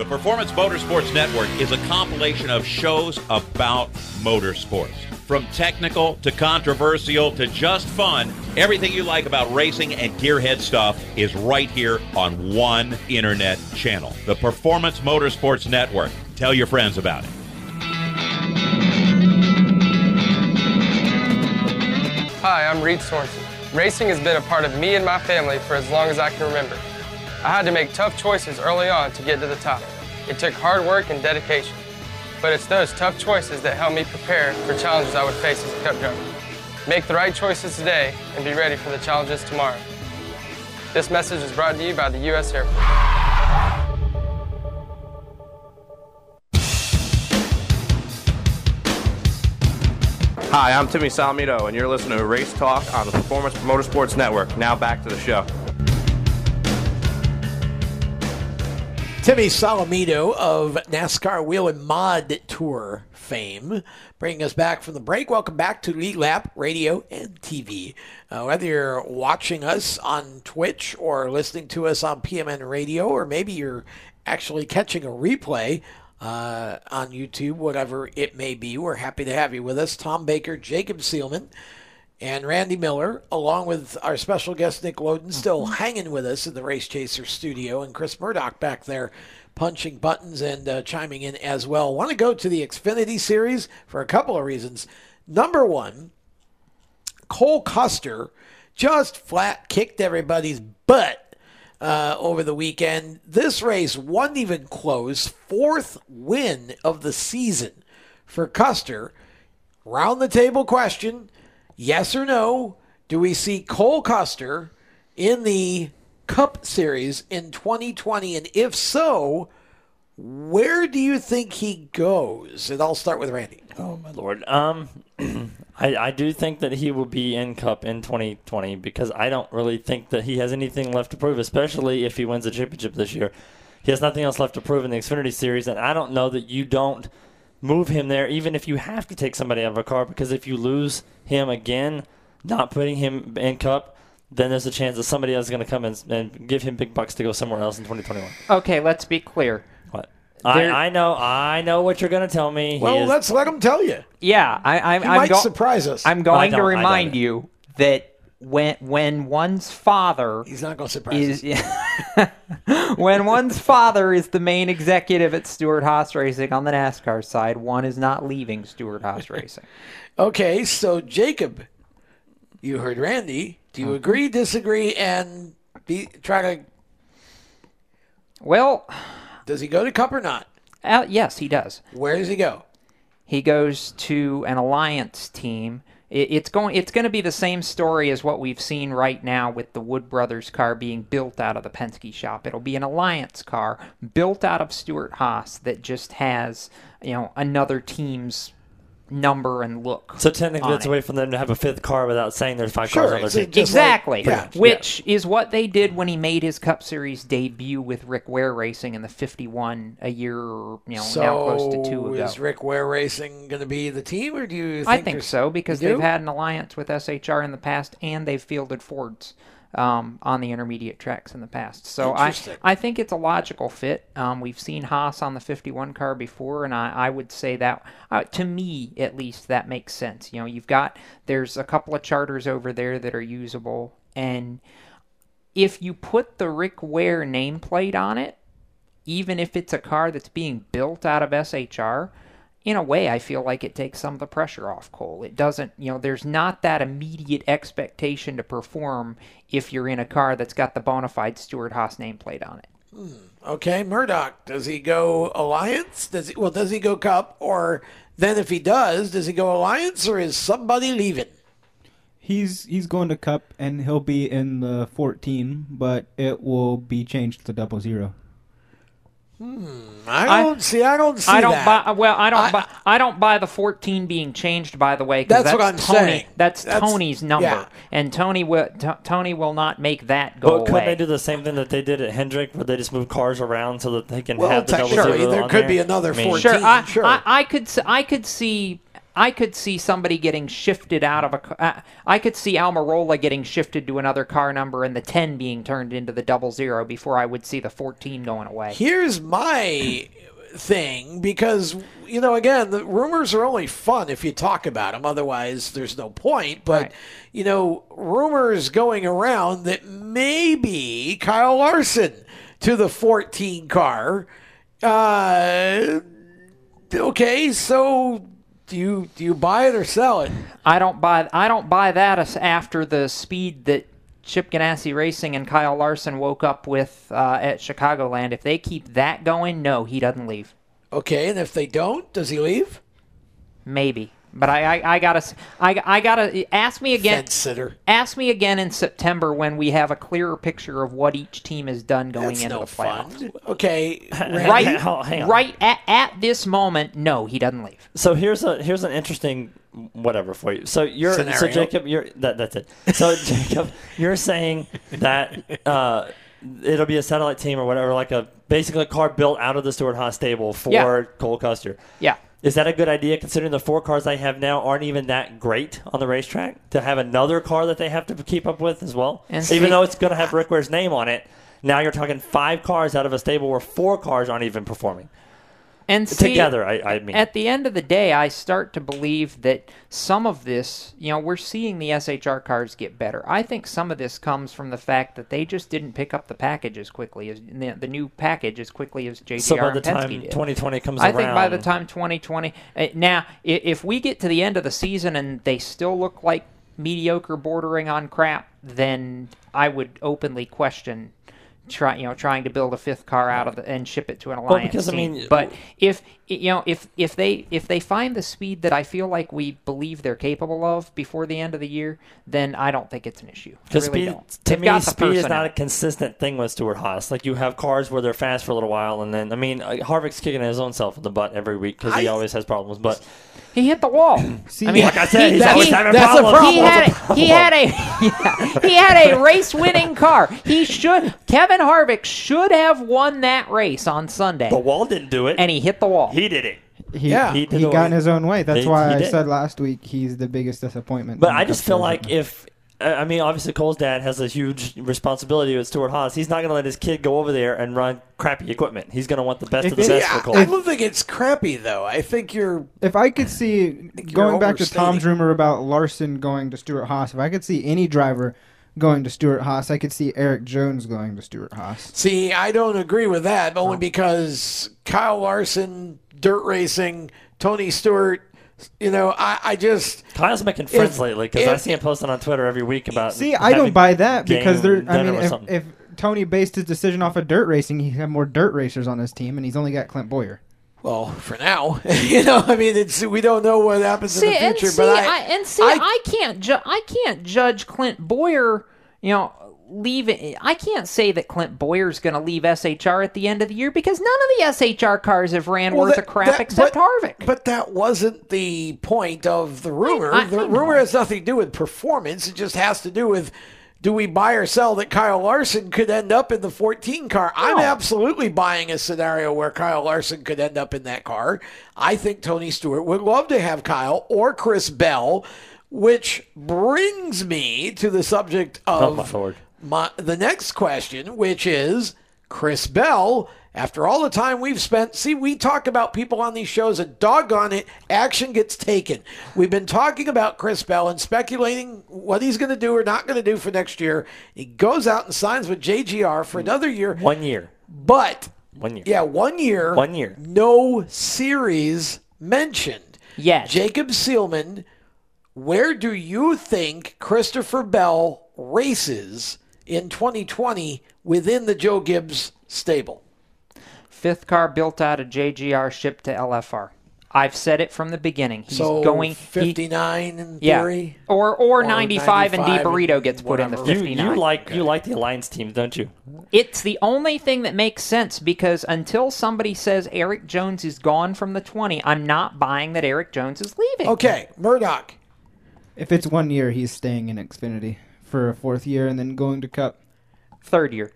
The Performance Motorsports Network is a compilation of shows about motorsports. From technical to controversial to just fun, everything you like about racing and gearhead stuff is right here on one internet channel. The Performance Motorsports Network. Tell your friends about it. Hi, I'm Reed Sorenson. Racing has been a part of me and my family for as long as I can remember. I had to make tough choices early on to get to the top. It took hard work and dedication. But it's those tough choices that help me prepare for challenges I would face as a cup driver. Make the right choices today and be ready for the challenges tomorrow. This message is brought to you by the U.S. Air Force. Hi, I'm Timmy Solomito, and you're listening to Race Talk on the Performance Motorsports Network. Now back to the show. Timmy Solomito of NASCAR Whelen Mod Tour fame, bringing us back from the break. Welcome back to Lead Lap Radio and TV. Uh, whether you're watching us on Twitch or listening to us on PMN Radio, or maybe you're actually catching a replay uh, on YouTube, whatever it may be, we're happy to have you with us. Tom Baker, Jacob Seelman, And Randy Miller, along with our special guest Nick Loden, still hanging with us in the Race Chaser studio, and Chris Murdoch back there punching buttons and uh, chiming in as well. Want to go to the Xfinity Series for a couple of reasons. Number one, Cole Custer just flat kicked everybody's butt uh, over the weekend. This race wasn't even close. Fourth win of the season for Custer. Round the table question yes or no? Do we see Cole Custer in the Cup Series in 2020? And if so, where do you think he goes? And I'll start with Randy. Oh my lord. Um, I I do think that he will be in Cup in 2020 because I don't really think that he has anything left to prove, especially if he wins the championship this year. He has nothing else left to prove in the Xfinity Series, and I don't know that you don't move him there, even if you have to take somebody out of a car, because if you lose him again, not putting him in Cup. Then there's a chance that somebody else is going to come and, and give him big bucks to go somewhere else in 2021. Okay, let's be clear. What? I, There- I know, I know what you're going to tell me. Well, is- let's let him tell you. Yeah, I, I, He I'm might go- surprise us. I'm going to don't- I doubt remind you that when when one's father He's not going to surprise is when one's father is the main executive at Stewart Haas Racing on the NASCAR side, one is not leaving Stewart Haas Racing. Okay, so Jacob, you heard Randy. Do you agree, disagree, and be try to? Well, does he go to Cup or not? Uh, yes, he does. Where does he go? He goes to an alliance team. It, it's going. It's going to be the same story as what we've seen right now with the Wood Brothers car being built out of the Penske shop. It'll be an alliance car built out of Stewart Haas that just has you know another team's number and look. So technically, on it's it. a way for them to have a fifth car without saying there's five Sure, cars on their team. just like- exactly, yeah, which is what they did when he made his Cup Series debut with Rick Ware Racing in the 51 a year, you know, so now close to two ago. is Rick Ware Racing going to be the team, or do you? Think I think so because they've had an alliance with SHR in the past, and they've fielded Fords um, on the intermediate tracks in the past. So I, I think it's a logical fit. Um, we've seen Haas on the 51 car before, and I, I would say that uh, to me at least that makes sense. You know, you've got there's a couple of charters over there that are usable, and if you put the Rick Ware nameplate on it, even if it's a car that's being built out of SHR, in a way, I feel like it takes some of the pressure off Cole. It doesn't, you know, there's not that immediate expectation to perform if you're in a car that's got the bona fide Stewart Haas nameplate on it. Hmm. Okay, Murdoch. Does he go Alliance? Does he? Well, does he go Cup? Or then, if he does, does he go Alliance, or is somebody leaving? He's he's going to Cup and he'll be in the 14, but it will be changed to double zero. Hmm, I don't see. I don't see I don't that. buy. Well, I don't I- buy. I don't buy the 14 being changed. By the way, 'cause That's what I'm Tony, saying. That's, That's- Tony's number, yeah. and Tony will. T- Tony will not make that go But could they do the same thing that they did at Hendrick, where they just move cars around so that they can Well, have the double technically, zero there on could there? be another I mean, 14. Sure, I, Sure. I, I could, s- I could see, I could see somebody getting shifted out of a. ca- uh, I could see Almirola getting shifted to another car number and the ten being turned into the double zero before I would see the fourteen going away. Here's my thing because you know again the rumors are only fun if you talk about them otherwise there's no point but you know rumors going around that maybe Kyle Larson to the 14 car uh okay so do you do you buy it or sell it I don't buy. I don't buy that as after the speed that Chip Ganassi Racing and Kyle Larson woke up with uh, at Chicagoland. If they keep that going, no, he doesn't leave. okay and if they don't does he leave Maybe, but I, I, I gotta, s- I, I gotta ask me again. Fence sitter. Ask me again in September when we have a clearer picture of what each team has done going That's into no the playoffs. fun okay Right, Hang on. right at, at this moment, no, he doesn't leave. So here's a here's an interesting whatever for you. So you're so Jacob, you're that that's it. So Jacob, you're saying that uh, it'll be a satellite team or whatever, like a basically a car built out of the Stewart Haas stable for Yeah. Cole Custer. Yeah. Is that a good idea considering the four cars they have now aren't even that great on the racetrack? To have another car that they have to keep up with as well? And even see- though it's going to have Rick Ware's name on it, now you're talking five cars out of a stable where four cars aren't even performing. And see, together, I, I mean. At the end of the day, I start to believe that some of this, you know, we're seeing the SHR cars get better. I think some of this comes from the fact that they just didn't pick up the package as quickly as the, the new package as quickly as JGR So by the time did. 2020 comes around. I think by the time 2020, uh, now i- if we get to the end of the season and they still look like mediocre, bordering on crap, then I would openly question. Try, you know, trying to build a fifth car out of the and ship it to an Well, alliance because, I mean, but if you know, if if they if they find the speed that I feel like we believe they're capable of before the end of the year, then I don't think it's an issue. Because really speed, don't. to They've me, speed is not a consistent thing with Stewart Haas. Like you have cars where they're fast for a little while, and then I mean, uh, Harvick's kicking his own self in the butt every week because he always has problems. But He hit the wall. I mean, like I said, he's he- always he- having that's a problems. He had, a, he had a yeah, he had a race winning car. He should Kevin Harvick should have won that race on Sunday. The wall didn't do it, and he hit the wall. He did it. He, Yeah. he, He got it. in his own way. That's He- why he I did. said last week he's the biggest disappointment. But I just feel like if I I mean, obviously Cole's dad has a huge responsibility with Stewart Haas. He's not going to let his kid go over there and run crappy equipment. He's going to want the best of the best for Cole. I don't think it's crappy though. I think you're. If I could see going back to. Tom's rumor about Larson going to Stewart Haas, if I could see any driver going to Stewart Haas, I could see Erik Jones going to Stewart Haas. See, I don't agree with that only because Kyle Larson, dirt racing, Tony Stewart. You know, I, I just Kyle's making friends If- lately because I see him posting on Twitter every week about. See, I don't buy that because game there. I mean, if, if Tony based his decision off of dirt racing, he had more dirt racers on his team, and he's only got Clint Bowyer. Well, for now, you know, I mean, it's we don't know what happens see, in the and future, see, but I, I, and see, I, can't ju- I can't judge Clint Bowyer. You know, leaving. I can't say that Clint Bowyer's going to leave SHR at the end of the year because none of the SHR cars have ran Well, worth that- a crap that- except but- Harvick. But that wasn't the point of the rumor. I- I the know. rumor has nothing to do with performance. It just has to do with do we buy or sell that Kyle Larson could end up in the 14 car? I'm absolutely buying a scenario where Kyle Larson could end up in that car. I think Tony Stewart would love to have Kyle or Chris Bell, which brings me to the subject of Oh, my the next question, which is Chris Bell. After all the time we've spent, see, we talk about people on these shows, and doggone it, action gets taken. We've been talking about Chris Bell and speculating what he's going to do or not going to do for next year. He goes out and signs with JGR for another year. One year. But One year. yeah, one year. One year. No series mentioned. Yes. Jacob Seelman, where do you think Christopher Bell races in 2020 within the Joe Gibbs stable? Fifth car built out of JGR shipped to LFR. I've said it from the beginning. He's so going he- 59 in yeah, theory. or or 95, and D 95 burrito gets put in the whatever. You, 59. you like you like the alliance team, don't you? It's the only thing that makes sense because until somebody says Erik Jones is gone from the 20, I'm not buying that Erik Jones is leaving. Okay, Murdoch. If it's one year, he's staying in Xfinity for a fourth year and then going to Cup. Third year.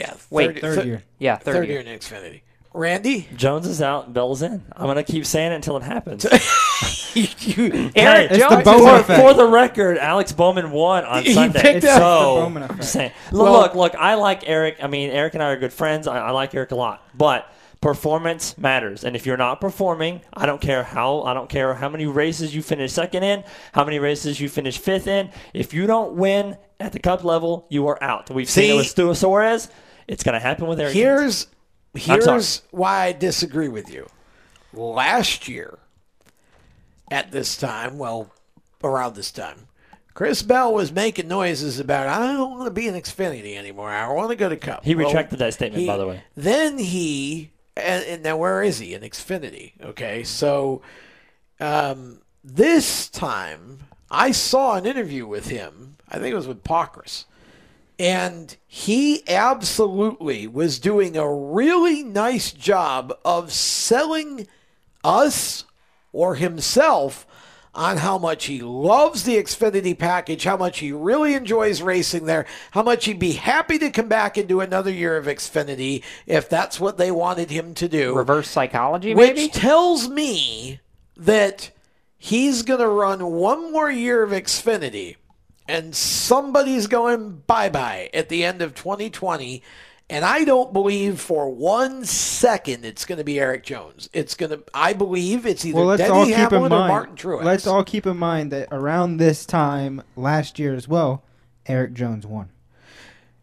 Yeah, Wait, third year. Yeah, third, Third year. year in Xfinity. Randy? Jones is out, Bell's in. I'm gonna keep saying it until it happens. Erik Hey, Jones for, is- for the record, Alex Bowman won on He Sunday. picked up- so, the Bowman effect. just saying. Look, Well- look, look, I like Erik. I mean, Erik and I are good friends. I, I like Erik a lot, but performance matters. And if you're not performing, I don't care how I don't care how many races you finish second in, how many races you finish fifth in. If you don't win at the cup level, you are out. We've seen it with Stu Suarez. It's going to happen with Erik. Here's here's why I disagree with you. Last year, at this time, well, around this time, Chris Bell was making noises about I don't want to be in Xfinity anymore. I want to go to Cup. He Well, retracted that statement, he- by the way. Then he and, and now where is he in Xfinity? Okay, so um, this time I saw an interview with him. I think it was with Pockrass. And he absolutely was doing a really nice job of selling us or himself on how much he loves the Xfinity package, how much he really enjoys racing there, how much he'd be happy to come back and do another year of Xfinity if that's what they wanted him to do. Reverse psychology, Which maybe? tells me that he's going to run one more year of Xfinity and somebody's going bye bye at the end of 2020 And I don't believe for one second it's going to be Erik Jones. It's going to. I believe it's either Well, let's Denny all keep in Hamlin or. Martin Truex. Let's all keep in mind that around this time last year as well, Erik Jones won.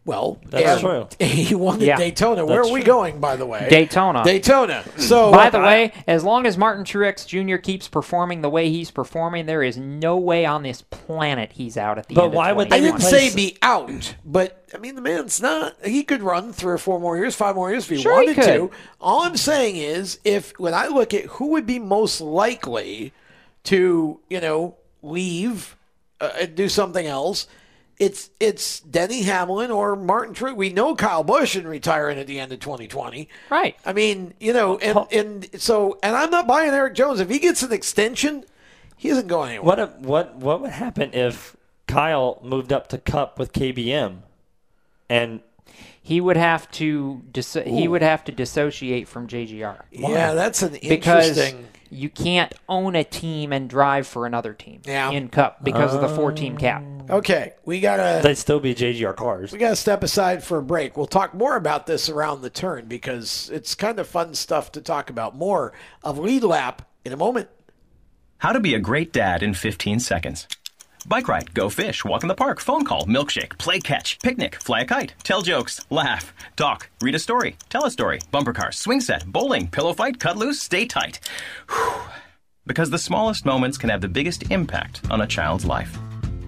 Well, That's true. He won at Yeah. Daytona. Where are we true. going, by the way? Daytona. Daytona. So, by the I- way, as long as Martin Truex Jr. keeps performing the way he's performing, there is no way on this planet he's out at the But end. why of would I they didn't say be out, but I mean the man's not. He could run three or four more years, five more years if he Sure he wanted could. to. All I'm saying is, if when I look at who would be most likely to, you know, leave uh, and do something else, it's it's Denny Hamlin or Martin Truex. We know Kyle Busch and retiring at the end of 2020. Right. I mean, you know, and and so and I'm not buying Erik Jones if he gets an extension. He isn't going anywhere. What if- what what would happen if Kyle moved up to Cup with KBM, and He would have to dis- he would have to dissociate from JGR. Yeah, that's an because interesting- you can't own a team and drive for another team Yeah. in Cup because of the four team oh. cap. Okay, we gotta they'd still be JGR cars. We got to step aside for a break. We'll talk more about this around the turn because it's kind of fun stuff to talk about. More of Lead Lap in a moment. How to be a great dad in 15 seconds. Bike ride, go fish, walk in the park, phone call, milkshake, play catch, picnic, fly a kite, tell jokes, laugh, talk, read a story, tell a story, bumper car, swing set, bowling, pillow fight, cut loose, stay tight. Whew. Because the smallest moments can have the biggest impact on a child's life.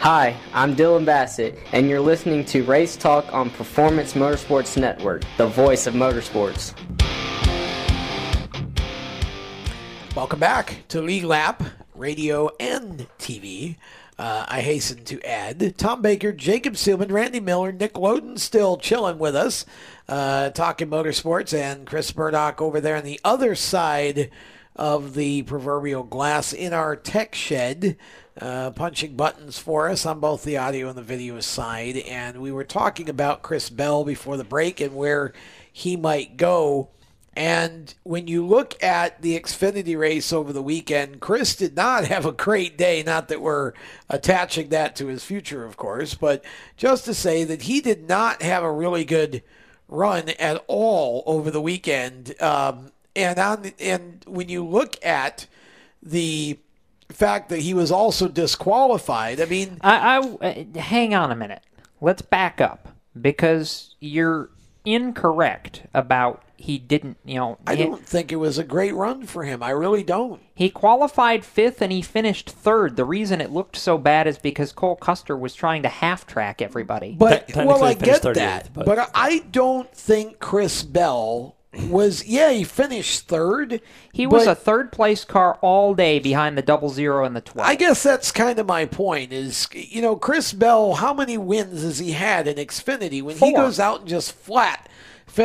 Hi, I'm Dylan Bassett, and you're listening to Race Talk on Performance Motorsports Network, the voice of motorsports. Welcome back to Lead Lap Radio and TV. Uh, I hasten to add Tom Baker, Jacob Seelman, Randy Miller, Nick Loden still chilling with us, uh, talking motorsports, and Chris Murdoch over there on the other side of the proverbial glass in our tech shed, uh, punching buttons for us on both the audio and the video side. And we were talking about Chris Bell before the break and where he might go. And when you look at the Xfinity race over the weekend, Chris did not have a great day. Not that we're attaching that to his future, of course, but just to say that he did not have a really good run at all over the weekend. Um, and on and when you look at the fact that he was also disqualified, I mean, I, I uh, hang on a minute. Let's back up because you're incorrect about he didn't, you know. I don't think it was a great run for him. I really don't. He qualified fifth and he finished third. The reason it looked so bad is because Cole Custer was trying to half track everybody. But well, I get that, but. I don't think Chris Bell was. Yeah, he finished third. he was a third place car all day behind the double zero and the 12. I guess that's kind of my point. Is you know Chris Bell? How many wins has he had in Xfinity when he goes out and just flat?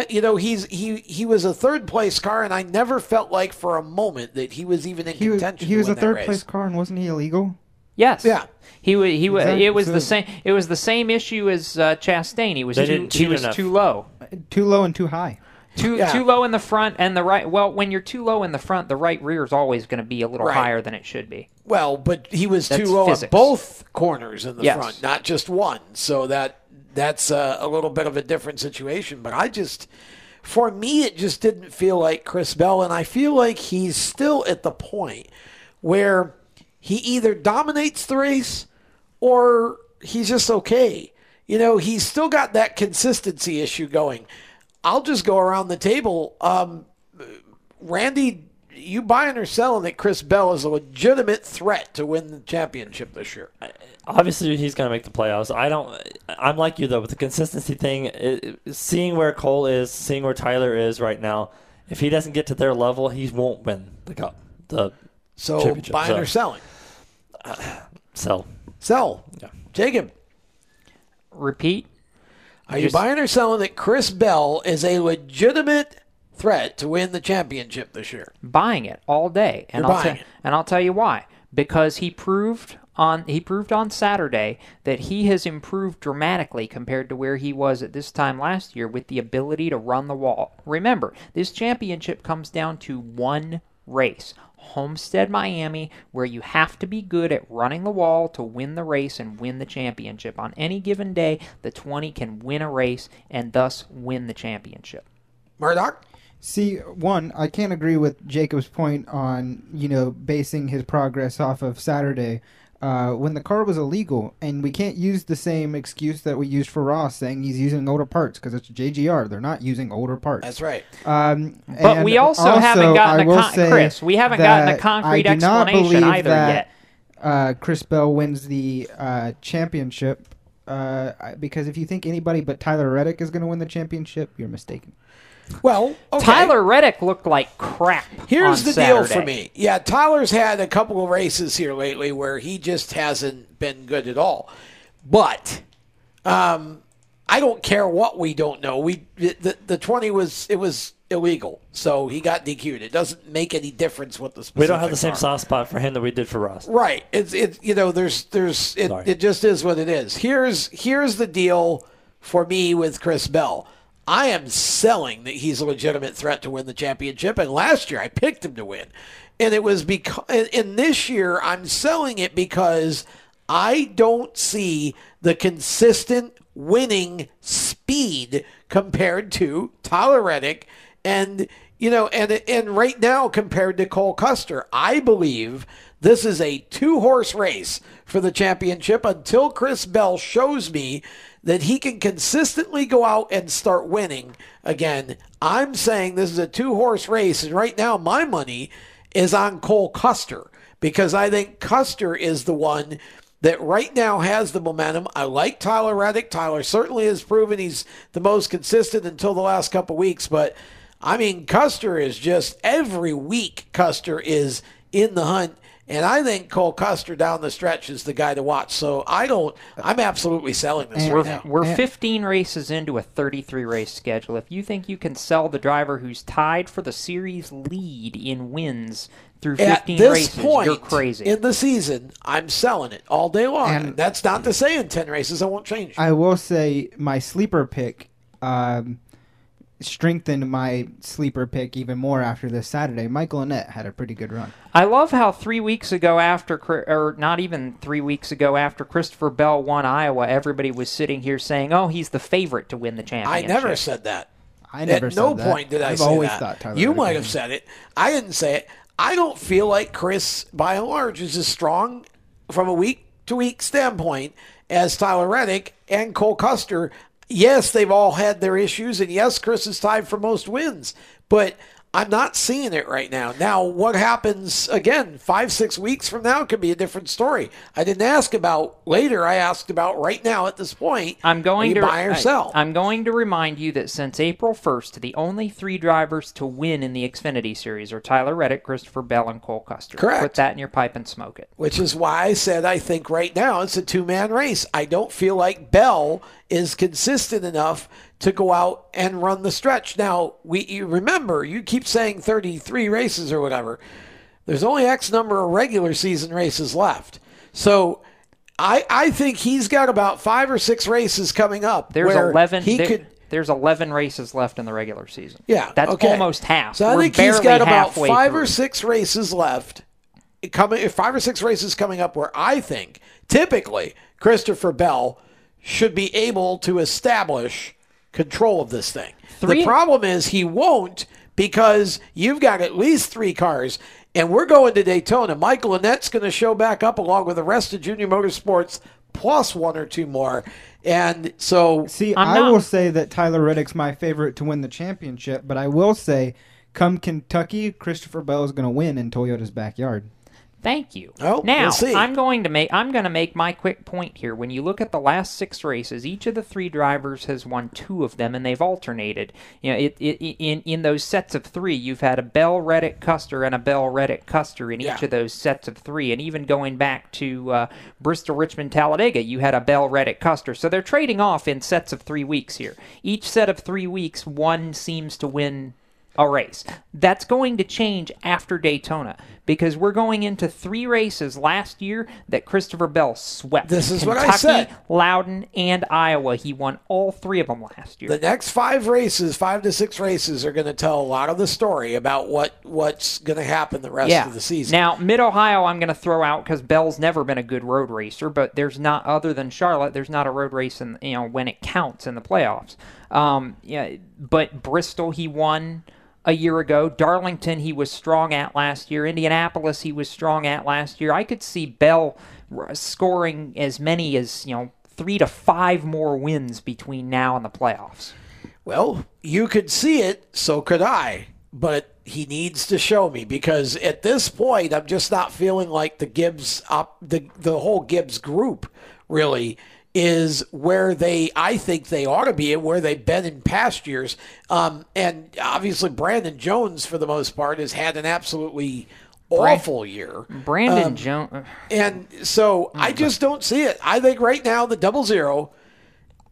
You know he's he he was a third place car, and I never felt like for a moment that he was even in He was contention. he was a third race. place car, and wasn't he illegal? Yes. Yeah. He was. He was. Exactly. It was the same. It was the same issue as uh, Chastain. He was too. He was enough. too low. Too low and too high. Too Yeah. too low in the front and the right. Well, when you're too low in the front, the right rear is always going to be a little Right. higher than it should be. Well, but he was That's too low physics. at both corners in the Yes. front, not just one. So that that's a, a little bit of a different situation. But I just, for me, it just didn't feel like Chris Bell, and I feel like he's still at the point where he either dominates the race or he's just okay. You know, he's still got that consistency issue going. I'll just go around the table. Um, Randy, you buying or selling that Chris Bell is a legitimate threat to win the championship this year? Obviously, he's going to make the playoffs. I don't. I'm like you though with the consistency thing. It, seeing where Cole is, seeing where Tyler is right now. If he doesn't get to their level, he won't win the cup. The So buying So, or selling? Sell. Sell. Yeah. Jacob, Repeat. Are you buying or selling that Chris Bell is a legitimate threat to win the championship this year? buying it all day, and You're I'll buying it. and I'll tell you why. Because he proved on he proved on Saturday that he has improved dramatically compared to where he was at this time last year with the ability to run the wall. Remember, this championship comes down to one race. Homestead, Miami, where you have to be good at running the wall to win the race and win the championship. On any given day, the 20 can win a race and thus win the championship. Murdoch? See, one, I can't agree with Jacob's point on you know basing his progress off of Saturday. Uh, when the car was illegal, and we can't use the same excuse that we used for Ross, saying he's using older parts because it's JGR. They're not using older parts. That's right. Um, But we also haven't gotten I a will con- Chris, we haven't gotten a concrete I do not explanation believe either that, yet. Uh, Chris Bell wins the uh, championship uh, because if you think anybody but Tyler Reddick is going to win the championship, you're mistaken. Well, okay. Tyler Reddick looked like crap. Here's on the deal for me. Yeah, Tyler's had a couple of races here lately where he just hasn't been good at all. But um, I don't care what we don't know. We the, the twenty was it was illegal, so he got DQ'd. It doesn't make any difference what the specifics We don't have the same are. soft spot for him that we did for Ross. Right. It's it you know there's there's it, Sorry. it just is what it is. Here's here's the deal for me with Chris Bell. I am selling that he's a legitimate threat to win the championship and last year I picked him to win. And it was because in this year I'm selling it because I don't see the consistent winning speed compared to Tyler Reddick and you know and and right now compared to Cole Custer. I believe this is a two horse race for the championship until Chris Bell shows me that he can consistently go out and start winning again. I'm saying this is a two horse race, and right now my money is on Cole Custer because I think Custer is the one that right now has the momentum. I like Tyler Reddick. Tyler certainly has proven he's the most consistent until the last couple weeks, but I mean, Custer is just every week, Custer is in the hunt. And I think Cole Custer down the stretch is the guy to watch. So I don't, I'm absolutely selling this We're, right now. we're 15 races into a 33 race schedule. If you think you can sell the driver who's tied for the series lead in wins through 15 At this races, point you're crazy. in the season, I'm selling it all day long. And- That's not to say in 10 races I won't change. I will say my sleeper pick um, strengthened my sleeper pick even more after this Saturday. Michael Annett had a pretty good run. I love how three weeks ago after, Chri- or not even three weeks ago after Christopher Bell won Iowa, everybody was sitting here saying, "Oh, he's the favorite to win the championship." I never said that. I never said that At no said that. point did I I've say always that. thought Tyler you might would have said it. I didn't say it. I don't feel like Chris, by and large, is as strong from a week to week standpoint as Tyler Reddick and Cole Custer. Yes, they've all had their issues, and yes, Chris is tied for most wins, but I'm not seeing it right now. Now, what happens again five, six weeks from now could be a different story. I didn't ask about later. I asked about right now at this point. I'm going to buy or I- sell. I'm going to remind you that since April 1st, the only three drivers to win in the Xfinity Series are Tyler Reddick, Christopher Bell, and Cole Custer. Correct. Put that in your pipe and smoke it. which is why I said I think right now it's a two man race. I don't feel like Bell is consistent enough to go out and run the stretch. Now, we you remember, you keep saying 33 races or whatever. There's only X number of regular season races left. So I I think he's got about 5 or 6 races coming up There's where 11. he there- could There's 11 races left in the regular season. Yeah, that's okay. almost half. So I We're think he's got about five through. or six races left. Coming, five or six races coming up where I think typically Christopher Bell should be able to establish control of this thing. Three- The problem is he won't because you've got at least three cars. And we're going to Daytona. Michael Annett's going to show back up along with the rest of Junior Motorsports, plus one or two more. And so, See, I will say that Tyler Reddick's my favorite to win the championship, but I will say, come Kentucky, Christopher Bell is going to win in Toyota's backyard. Thank you. Oh, now we'll. I'm going to make I'm going to make my quick point here. When you look at the last six races, each of the three drivers has won two of them, and they've alternated. You know, it, it, in in those sets of three, you've had a Bell Reddick Custer and a Bell Reddick Custer in each of those sets of three, and even going back to uh, Bristol, Richmond, Talladega, you had a Bell Reddick Custer. So they're trading off in sets of three weeks here. Each set of three weeks, one seems to win a race. That's going to change after Daytona because we're going into three races last year that Christopher Bell swept. This is what I Kentucky, said. Loudon, and Iowa. He won all three of them last year. The next five races, five to six races, are going to tell a lot of the story about what what's going to happen the rest yeah. of the season. Now, Mid Ohio, I'm going to throw out because Bell's never been a good road racer, but there's not other than Charlotte. There's not a road race in you know when it counts in the playoffs. Um, yeah, but Bristol, he won a year ago. Darlington, he was strong at last year. Indianapolis, he was strong at last year. I could see Bell scoring as many as you know three to five more wins between now and the playoffs. Well, you could see it, so could I. But he needs to show me because at this point, I'm just not feeling like the Gibbs, up the the whole Gibbs group, really is where they I think they ought to be and where they've been in past years. Um, and obviously, Brandon Jones, for the most part, has had an absolutely awful year. Brandon Um, Jones. And so I just don't see it. I think right now the double zero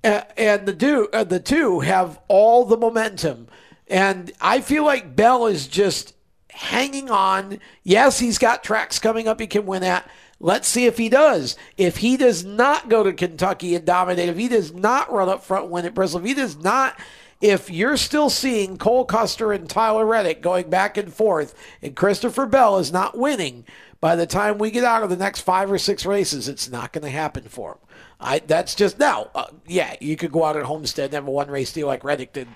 uh, and the do uh, the two have all the momentum, and I feel like Bell is just hanging on. Yes, he's got tracks coming up he can win at. Let's see if he does. If he does not go to Kentucky and dominate, if he does not run up front win at Bristol, if he does not, if you're still seeing Cole Custer and Tyler Reddick going back and forth, and Christopher Bell is not winning, by the time we get out of the next five or six races, it's not going to happen for him. I that's just now. Uh, yeah, you could go out at Homestead and have a one race deal like Reddick did,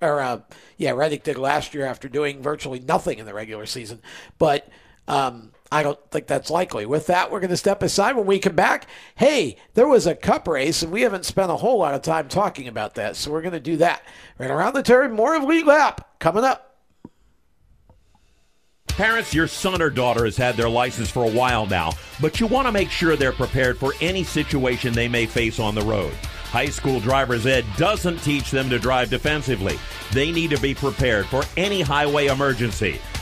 or uh, yeah, Reddick did last year after doing virtually nothing in the regular season. But um, I don't think that's likely. With that, we're going to step aside when we come back. Hey, there was a cup race, and we haven't spent a whole lot of time talking about that, so we're going to do that right around the turn. More of Lead Lap coming up. Parents, your son or daughter has had their license for a while now, but you want to make sure they're prepared for any situation they may face on the road. High school driver's ed doesn't teach them to drive defensively. They need to be prepared for any highway emergency.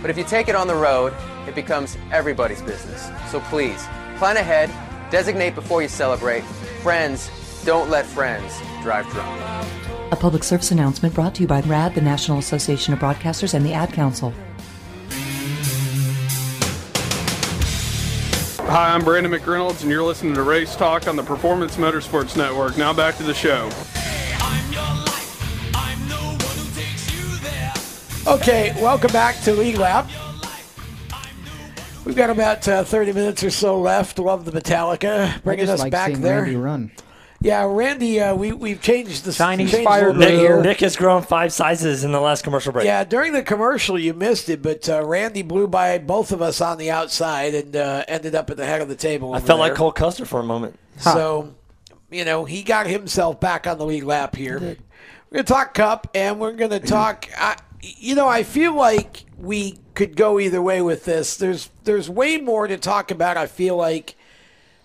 But if you take it on the road, it becomes everybody's business. So please, plan ahead, designate before you celebrate. Friends, don't let friends drive drunk. A public service announcement brought to you by RAD, the National Association of Broadcasters, and the Ad Council. Hi, I'm Brandon McReynolds, and you're listening to Race Talk on the Performance Motorsports Network. Now back to the show. Okay, welcome back to Lead Lap. We've got about uh, 30 minutes or so left. Love the Metallica bringing I just us like back there. Randy run. Yeah, Randy, uh, we we've changed the Chinese changed fire Nick, here. Nick has grown five sizes in the last commercial break. Yeah, during the commercial you missed it, but uh, Randy blew by both of us on the outside and uh, ended up at the head of the table. I felt there. like Cole Custer for a moment. So, you know, he got himself back on the lead lap here. We're going to talk Cup, and we're going to talk. I, you know, I feel like we could go either way with this. There's there's way more to talk about. I feel like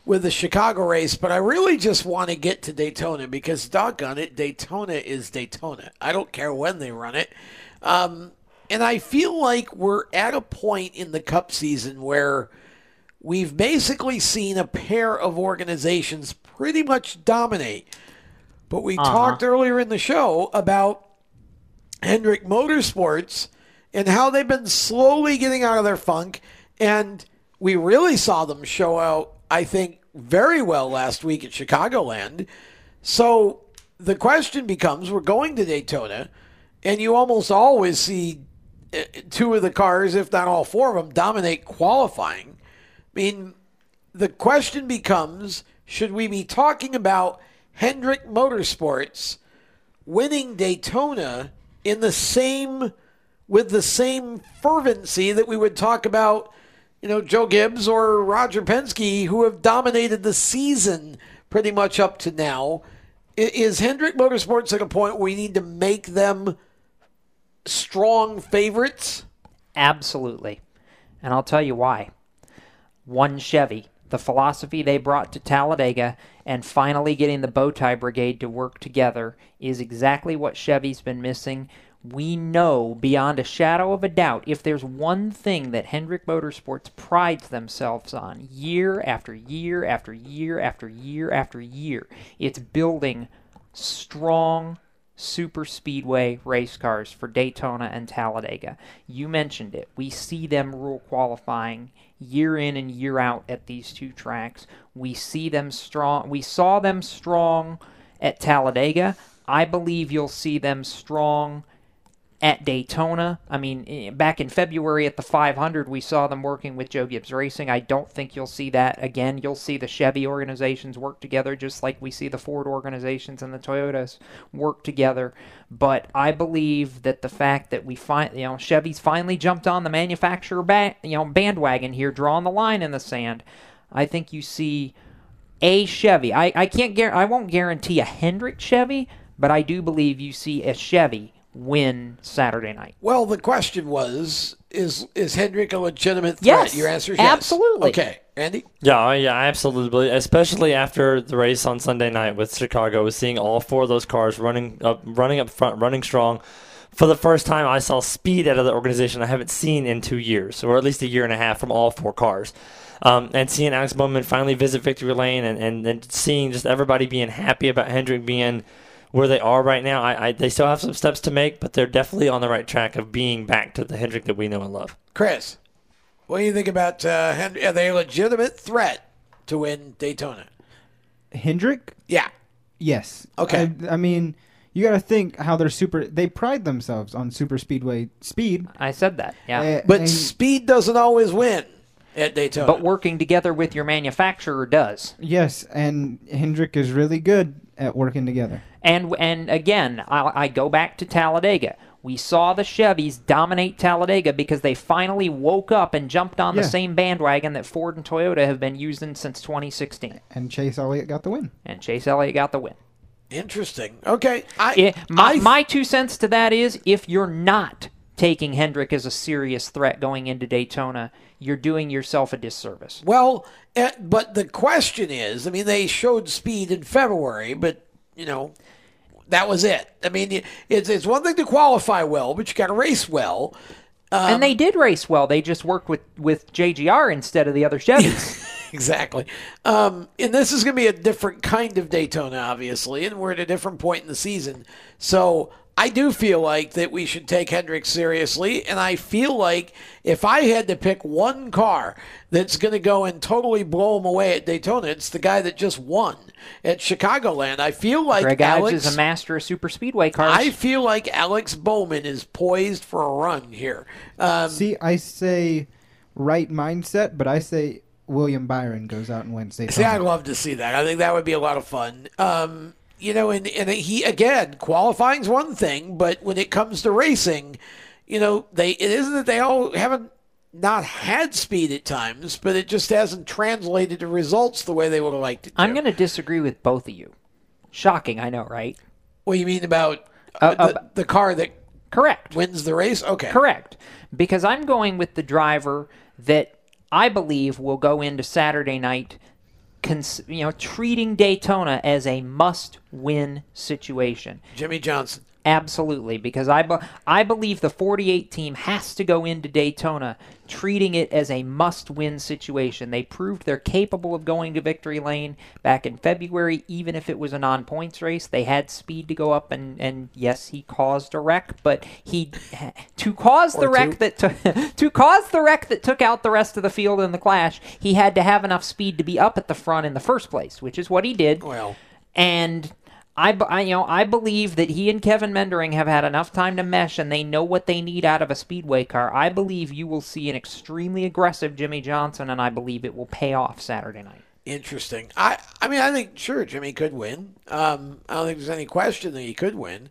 with the Chicago race, but I really just want to get to Daytona because doggone it, Daytona is Daytona. I don't care when they run it. Um, and I feel like we're at a point in the Cup season where we've basically seen a pair of organizations pretty much dominate. But we Uh-huh. talked earlier in the show about Hendrick Motorsports and how they've been slowly getting out of their funk. And we really saw them show out, I think, very well last week at Chicagoland. So the question becomes we're going to Daytona, and you almost always see uh, two of the cars, if not all four of them, dominate qualifying. I mean, the question becomes should we be talking about Hendrick Motorsports winning Daytona in the same with the same fervency that we would talk about, you know, Joe Gibbs or Roger Penske, who have dominated the season pretty much up to now. Is Hendrick Motorsports at a point where we need to make them strong favorites? Absolutely. And I'll tell you why. One Chevy, the philosophy they brought to Talladega, and finally getting the Bowtie Brigade to work together is exactly what Chevy's been missing. We know beyond a shadow of a doubt if there's one thing that Hendrick Motorsports prides themselves on year after year after year after year after year, it's building strong super speedway race cars for Daytona and Talladega. You mentioned it. We see them rule qualifying year in and year out at these two tracks. We see them strong. We saw them strong at Talladega. I believe you'll see them strong at Daytona. I mean, eh, back in February at the 500, we saw them working with Joe Gibbs Racing. I don't think you'll see that again. You'll see the Chevy organizations work together just like we see the Ford organizations and the Toyotas work together. But I believe that the fact that we find, you know, Chevy's finally jumped on the manufacturer ba- you know, bandwagon here, drawing the line in the sand. I think you see a Chevy. I, I can't guar- I won't guarantee a Hendrick Chevy, but I do believe you see a Chevy win Saturday night. Well, the question was: Is is Hendrick a legitimate threat? Yes, Your answer is yes. absolutely. Okay, Andy. Yeah, yeah, absolutely. Especially after the race on Sunday night with Chicago, seeing all four of those cars running up, running up front, running strong. For the first time, I saw speed out of the organization I haven't seen in two years, or at least a year and a half from all four cars. Um, and seeing Alex Bowman finally visit victory lane, and, and, and seeing just everybody being happy about Hendrick being where they are right now, I, I they still have some steps to make, but they're definitely on the right track of being back to the Hendrick that we know and love. Chris, what do you think about uh, Hendrick? Are they a legitimate threat to win Daytona? Hendrick? Yeah. Yes. Okay. I, I mean, you got to think how they're super. They pride themselves on super speedway speed. I said that. Yeah. Uh, But and- speed doesn't always win at Daytona. But working together with your manufacturer does. yes, and Hendrick is really good at working together. And and again, I, I go back to Talladega. We saw the Chevys dominate Talladega because they finally woke up and jumped on Yeah. the same bandwagon that Ford and Toyota have been using since 2016. And Chase Elliott got the win. And Chase Elliott got the win. Interesting. Okay. I, It- my, my two cents to that is if you're not taking Hendrick as a serious threat going into Daytona, you're doing yourself a disservice. Well, eh, but the question is, I mean, they showed speed in February, but you know, that was it. I mean, it's it's one thing to qualify well, but you got to race well. Um, and they did race well. They just worked with, with JGR instead of the other Chevys. exactly. Um, and this is going to be a different kind of Daytona, obviously, and we're at a different point in the season. So I do feel like that we should take Hendrick seriously, and I feel like if I had to pick one car that's going to go and totally blow him away at Daytona, it's the guy that just won at Chicagoland. I feel like Greg Alex is a master of super speedway cars. I feel like Alex Bowman is poised for a run here. Um, See, I say right mindset, but I say William Byron goes out and wins Daytona. See, I'd love to see that. I think that would be a lot of fun. Um, you know, and, and he again qualifying's one thing, but when it comes to racing, you know, they it isn't that they all haven't not had speed at times, but it just hasn't translated to results the way they would have liked it. I'm going to disagree with both of you. Shocking, I know, right? What you mean about uh, the, the car that correct wins the race? Okay, Correct. Because I'm going with the driver that I believe will go into Saturday night cons- you know treating Daytona as a must-win situation. Jimmie Johnson. Absolutely, because I, be- I believe the 48 team has to go into Daytona treating it as a must win situation. They proved they're capable of going to victory lane back in February, even if it was a non points race. They had speed to go up, and, and yes, he caused a wreck, but he to cause the wreck two. that took to cause the wreck that took out the rest of the field in the clash, he had to have enough speed to be up at the front in the first place, which is what he did. Well, and I, I- you know, I believe that he and Kevin Meendering have had enough time to mesh, and they know what they need out of a speedway car. I believe you will see an extremely aggressive Jimmie Johnson, and I believe it will pay off Saturday night. Interesting. I I mean I think sure Jimmy could win. Um, I don't think there's any question that he could win,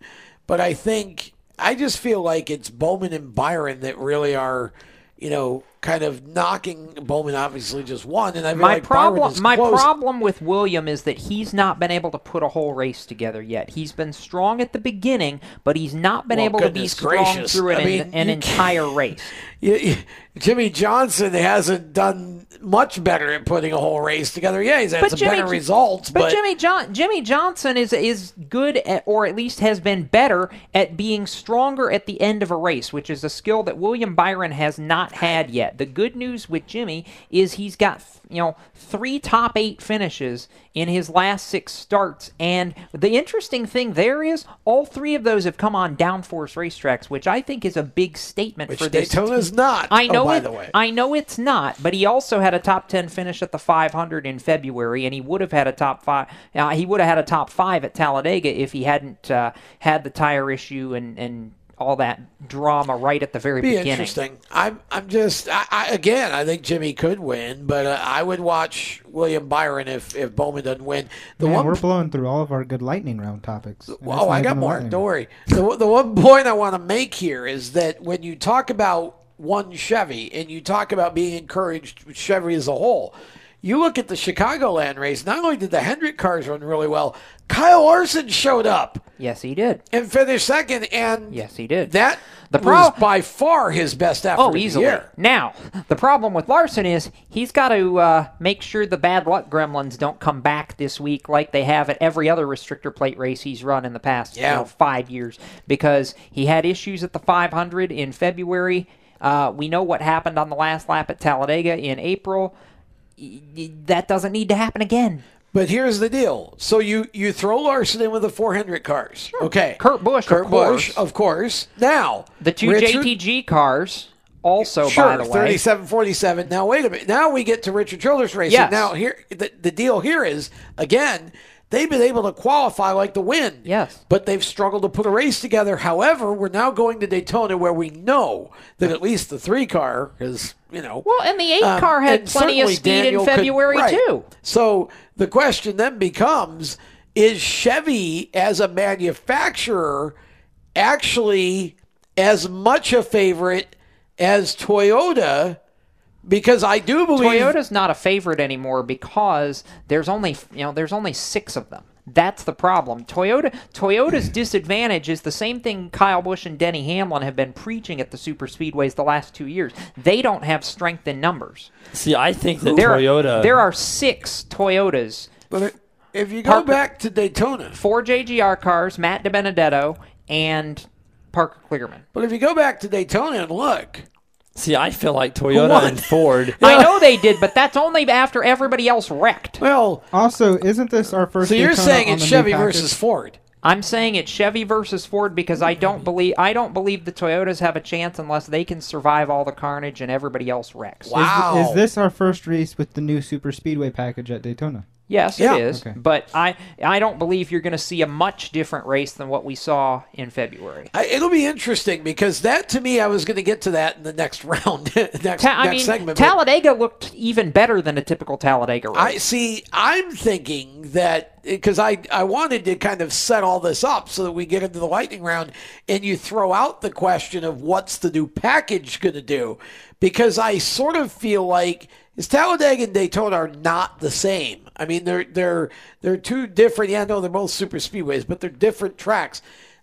but I think I just feel like it's Bowman and Byron that really are, you know, kind of knocking. Bowman obviously just won, and I My like problem, my close. problem with William is that he's not been able to put a whole race together yet. He's been strong at the beginning, but he's not been Well, able to be strong gracious. through an, I mean, an entire race. You- you- Jimmie Johnson hasn't done much better at putting a whole race together. Yeah, he's had some better results, but, but, Jimmy John Jimmie Johnson is is good at, or at least has been better at being stronger at the end of a race, which is a skill that William Byron has not had yet. The good news with Jimmy is he's got you know three top eight finishes in his last six starts, and the interesting thing there is all three of those have come on downforce racetracks, which I think is a big statement Which for this. Daytona's team. not, I oh, know by it, the way. I know it's not, but he also had a top ten finish at the 500 in February, and he would have had a top five. Uh, he would have had a top five at Talladega if he hadn't uh, had the tire issue and and all that drama right at the very be beginning. interesting. I'm I'm just I, I, again I think Jimmy could win, but uh, I would watch William Byron if if Bowman doesn't win. The Man, one we're blowing through all of our good lightning round topics. Oh, I got more. Don't worry. The, the one point I want to make here is that when you talk about one Chevy and you talk about being encouraged with Chevy as a whole, you look at the Chicagoland race. Not only did the Hendrick cars run really well, Kyle Larson showed up Yes, he did. and finished second, and Yes, he did. that The was by far his best effort Oh, of the easily. year. Now, the problem with Larson is he's got to uh, make sure the bad luck gremlins don't come back this week like they have at every other restrictor plate race he's run in the past you know, five years because he had issues at the 500 in February. Uh, we know what happened on the last lap at Talladega in April. Y- y- That doesn't need to happen again. But here's the deal. So you you throw Larson in with the 400 cars. Okay. Kurt Busch, Kurt of Busch, course. of course. Now, The two Richard- JTG cars also, sure, by the way. 37 47. Now, wait a minute. Now we get to Richard Childress racing. Yes. Now, here the, the deal here is, again, they've been able to qualify like the win. Yes. But they've struggled to put a race together. However, we're now going to Daytona where we know that at least the three car is, you know. Well, and the eight um, car had plenty of speed Daniel in could- February, right. too. So the question then becomes is Chevy as a manufacturer actually as much a favorite as Toyota? Because I do believe Toyota's not a favorite anymore because there's only you know there's only six of them. That's the problem. Toyota Toyota's disadvantage is the same thing Kyle Busch and Denny Hamlin have been preaching at the super speedways the last two years. They don't have strength in numbers. See, I think that there, Toyota. there are six Toyotas. But if you go back to Daytona, four JGR cars, Matt DiBenedetto, and Parker Kligerman. But if you go back to Daytona and look, See, I feel like Toyota won? and Ford. I know they did, but that's only after everybody else wrecked. Well, Also, isn't this our first? so you're Daytona saying on it's the new Chevy package? versus Ford. I'm saying it's Chevy versus Ford because I don't believe I don't believe the Toyotas have a chance unless they can survive all the carnage and everybody else wrecks. Is, is this our first race with the new super speedway package at Daytona? Yes, Yeah. it is. Okay. But I I don't believe you're going to see a much different race than what we saw in February. I, it'll be interesting because that to me, I was going to get to that in the next round, next, Ta- I next mean, segment. but- Talladega looked even better than a typical Talladega race. I see. I'm thinking that eh, because I I wanted to kind of set all this up so that we get into the lightning round, and you throw out the question of what's the new package going to do, because I sort of feel like is Talladega and Daytona are not the same. I mean, they're they're they're two different. Yeah, no, they're both super speedways, but they're different tracks,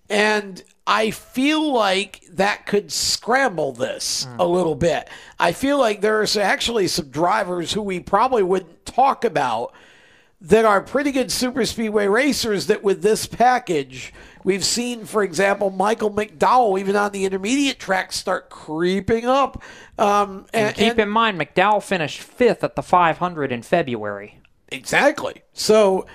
and I feel like that could scramble this a little bit. I feel like there's actually some drivers who we probably wouldn't talk about that are pretty good super speedway racers that with this package we've seen for example michael mcdowell even on the intermediate track start creeping up um, and, and, keep and- in mind, McDowell finished fifth at the 500 in February. Exactly so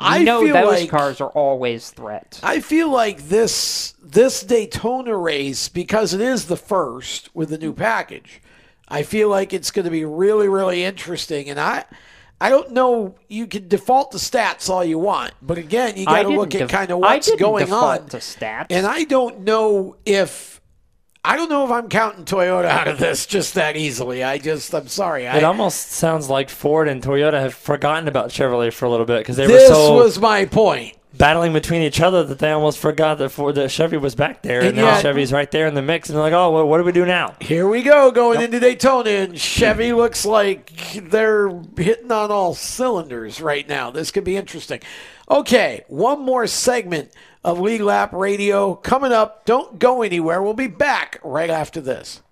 i know feel those like cars are always threats. I feel like this this Daytona race because it is the first with the new mm-hmm. package. I feel like it's going to be really really interesting and I I don't know you can default to stats all you want, but again, you got to look at def- kind of what's going on to stats. And I don't know if I don't know if I'm counting Toyota out of this just that easily. I just I'm sorry. I, It almost sounds like Ford and Toyota have forgotten about Chevrolet for a little bit because they were so This was my point. battling between each other that they almost forgot that Ford, that Chevy was back there, and, And now yet- Chevy's right there in the mix, and they're like, "Oh, well, what do we do now?" Here we go, going into Daytona, and Chevy looks like they're hitting on all cylinders right now. This could be interesting. Okay, one more segment of Lead Lap Radio coming up. Don't go anywhere. We'll be back right after this.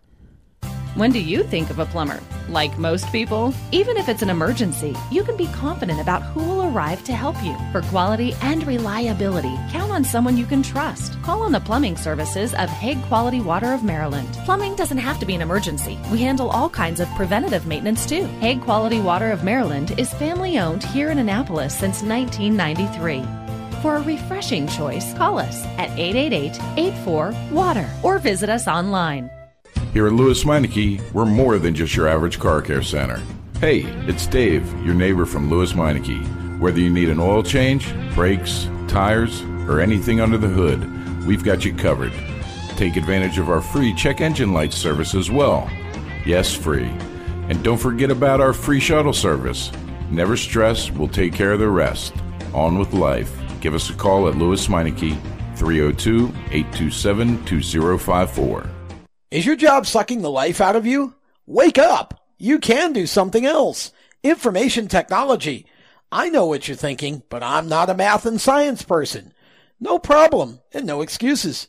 When do you think of a plumber? Like most people, even if it's an emergency, you can be confident about who will arrive to help you. For quality and reliability, count on someone you can trust. Call on the plumbing services of Hague Quality Water of Maryland. Plumbing doesn't have to be an emergency. We handle all kinds of preventative maintenance too. Hague Quality Water of Maryland is family owned here in Annapolis since 1993. For a refreshing choice, call us at 888 84 Water or visit us online. Here at Lewes Meineke, we're more than just your average car care center. Hey, it's Dave, your neighbor from Lewes Meineke. Whether you need an oil change, brakes, tires, or anything under the hood, we've got you covered. Take advantage of our free check engine light service as well. Yes, free. And don't forget about our free shuttle service. Never stress, we'll take care of the rest. On with life. Give us a call at Lewes Meineke, 302 827 2054. Is your job sucking the life out of you? Wake up! You can do something else. Information technology. I know what you're thinking, but I'm not a math and science person. No problem and no excuses.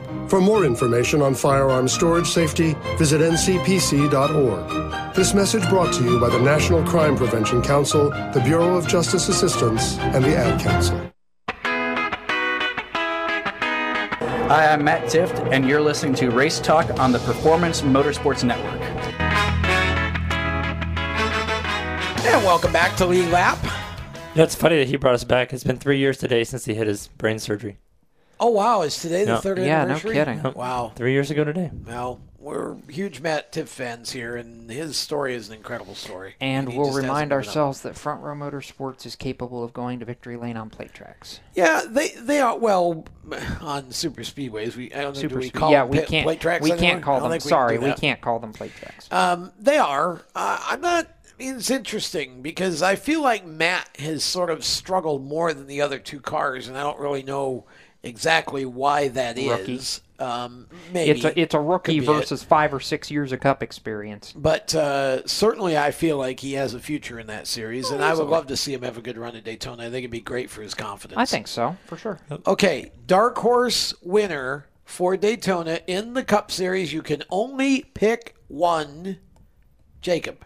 For more information on firearm storage safety, visit ncpc.org. This message brought to you by the National Crime Prevention Council, the Bureau of Justice Assistance, and the Ad Council. Hi, I'm Matt Tifft, and you're listening to Race Talk on the Performance Motorsports Network. And welcome back to Lead Lap. Yeah, it's funny that he brought us back. It's been three years today since he had his brain surgery. Oh wow! Is today the No. third Yeah, no anniversary? kidding. Nope. Wow. Three years ago today. Well, we're huge Matt Tifft fans here, and his story is an incredible story. And he we'll just hasn't remind given up. ourselves that Front Row Motorsports is capable of going to victory lane on plate tracks. Yeah, they they are well on super speedways. We I don't know, do Super we speed- call yeah, them we pit- can't. plate tracks we anymore? can't call don't them. think we can Sorry, do we that. can't call them plate tracks. Um, they are. Uh, I'm not. It's interesting because I feel like Matt has sort of struggled more than the other two cars, and I don't really know exactly why that Rookie. is. Um, maybe It's a it's a rookie Could be it. versus five or six years of Cup experience. But uh, certainly, I feel like he has a future in that series, and I would love to see him have a good run at Daytona. I think it'd be great for his confidence. I think so for sure. Okay, dark horse winner for Daytona in the Cup Series. You can only pick one. Jacob.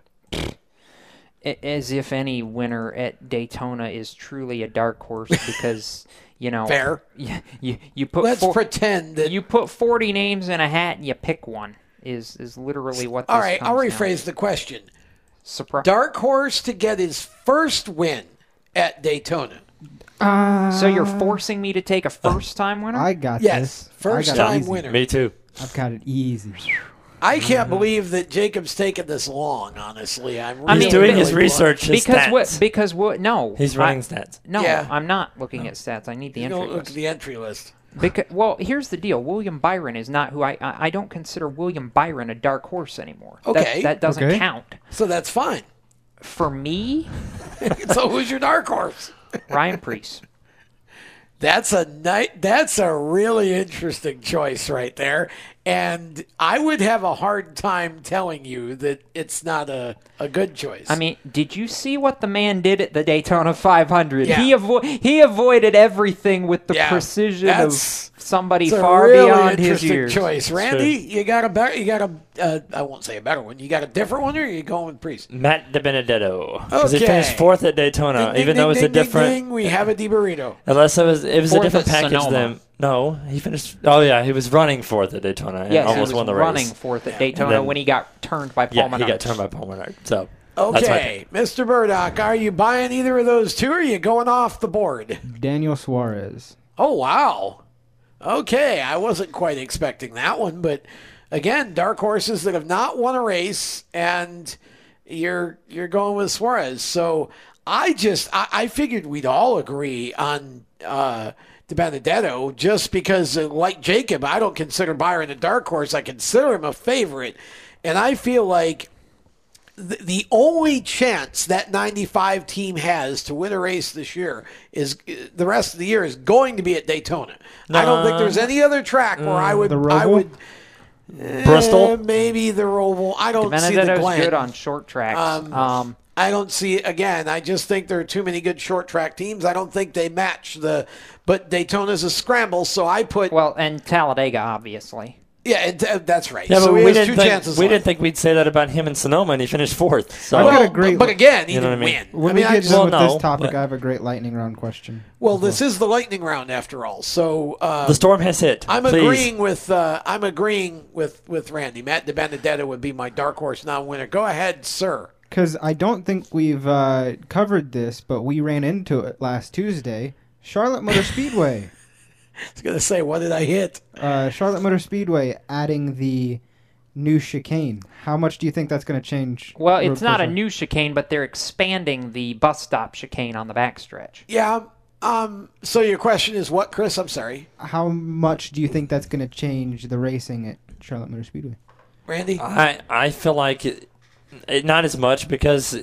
As if any winner at Daytona is truly a dark horse because you know Fair. You you, you put Let's four- pretend that you put forty names in a hat and you pick one. Is is literally what. This All right, I'll rephrase the question. Surprise. Dark horse to get his first win at Daytona. Uh, so you're forcing me to take a first time winner? I got Yes, this. first got time easy. winner. Me too. I've got it easy. I can't believe that Jacob's taken this long. Honestly, I'm. I Really, mean, doing his really research. His because stats. what? Because what? No, He's I- running stats. No, Yeah. I'm not looking at stats. I need the You entry don't look list. at the entry list. Because well, here's the deal. William Byron is not who I I, I don't consider William Byron a dark horse anymore. That- Okay. that, doesn't Okay. count So that's fine. for me. so who's your dark horse? Ryan Preece. That's a night. That's a really interesting choice right there, and I would have a hard time telling you that it's not a, a good choice. I mean, did you see what the man did at the Daytona 500? Yeah. He avo- he avoided everything with the Yeah, precision that's- of somebody it's a far really beyond his interesting years. choice. Randy, you got a better. You got a. Uh, I won't say a better one. You got a different one, or are you going with Preece? Matt DiBenedetto. Because he finished fourth at Daytona, Ding, even ding, though it was ding, a ding, different. ding, we have a DiBurrito. Unless it was it was a different package Sonoma. than no, he finished. Oh yeah, he was running fourth at Daytona and Yes, almost he was won the race. running fourth at Daytona then- when he got turned by Paul yeah, Menard. he got turned by Paul Menard. So that's my pick. Okay, Mr. Burdock, are you buying either of those two, or are you going off the board? Daniel Suarez. Oh wow. Okay, I wasn't quite expecting that one, but again, dark horses that have not won a race, and you're you're going with Suarez. So I just I, I figured we'd all agree on uh, DiBenedetto just because, uh, like Jacob, I don't consider Byron a dark horse. I consider him a favorite. And I feel like the, the only chance that 95 team has to win a race this year is the rest of the year is going to be at Daytona. I don't think there's any other track where I would I would Bristol? Eh, maybe the Roval. I don't see the Benedetto's Glen. good on short tracks. Um, Um, I don't see again. I just think there are too many good short track teams. I don't think they match the. But Daytona's a scramble, so I put well, and Talladega, obviously. Yeah, and, uh, that's right. Yeah, so but we has didn't two think chances. we didn't think we'd say that about him in Sonoma, and he finished fourth. So I've got a great. but again, he You know didn't what I mean? win. when I mean, we I get just- done Well, with no, this topic, but- I have a great lightning round question. well, this is the lightning round after all. So uh, the storm has hit. I'm Please. agreeing with uh, I'm agreeing with with Randy. Matt DiBenedetto would be my dark horse non-winner. Go ahead, sir. Because I don't think we've uh, covered this, but we ran into it last Tuesday. Charlotte Motor Speedway. I was gonna say, what did I hit? Uh, Charlotte Motor Speedway adding the new chicane. How much do you think that's going to change? Well, it's not a new chicane, but they're expanding the bus stop chicane on the backstretch. Yeah. Um. So your question is what, Chris? I'm sorry, How much do you think that's going to change the racing at Charlotte Motor Speedway? Randy. I I feel like it, it, not as much because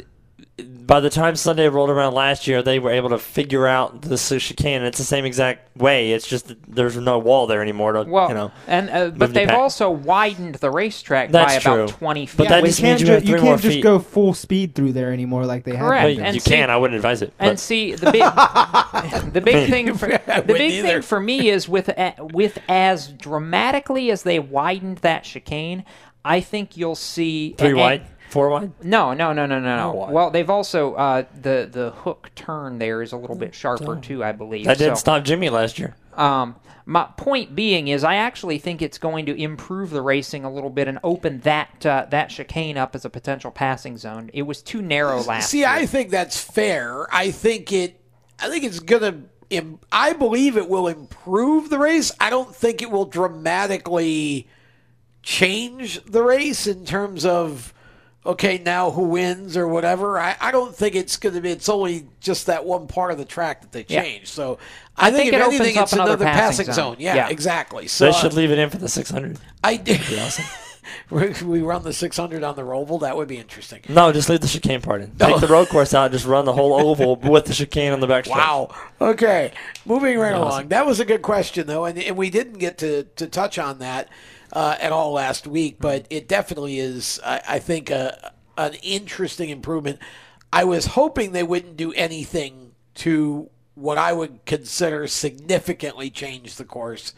by the time Sunday rolled around last year, they were able to figure out the chicane. It's the same exact way. It's just there's no wall there anymore. To, Well, you know, and uh, but they've pack. also widened the racetrack That's by about 20 feet. But that you just means can't, you have ju- three you can't just feet. go full speed through there anymore like they Correct. have. Well, and you see- can. I wouldn't advise it. And see the big, the big thing, for, the big either. thing for me is with a- with as dramatically as they widened that chicane, I think you'll see three and- wide, four wide. No, no, no, no, no, no. Well, they've also uh, the the hook turn there is a little bit sharper too, I believe. That didn't So, stop Jimmy last year. Um, my point being is, I actually think it's going to improve the racing a little bit and open that uh, that chicane up as a potential passing zone. It was too narrow last See, year. I think that's fair. I think it. I think it's gonna. im- I believe it will improve the race. I don't think it will dramatically change the race in terms of okay now who wins or whatever. I, I don't think it's gonna be. It's only just that one part of the track that they Yeah. So I, I think, think if it opens anything, up it's another another passing passing, zone. zone. Yeah, Yeah. exactly. So They uh, should leave it in for the 600. I did. Awesome. we we run the 600 on the Roval. That would be interesting. No, just leave the chicane part in. Take the road course out. Just run the whole oval with the chicane on the back. Wow. Okay. Moving right Awesome. along. That was a good question, though, and, and we didn't get to, to touch on that uh, at all last week, but it definitely is, I, I think, a, an interesting improvement. I was hoping they wouldn't do anything to what I would consider significantly change the course,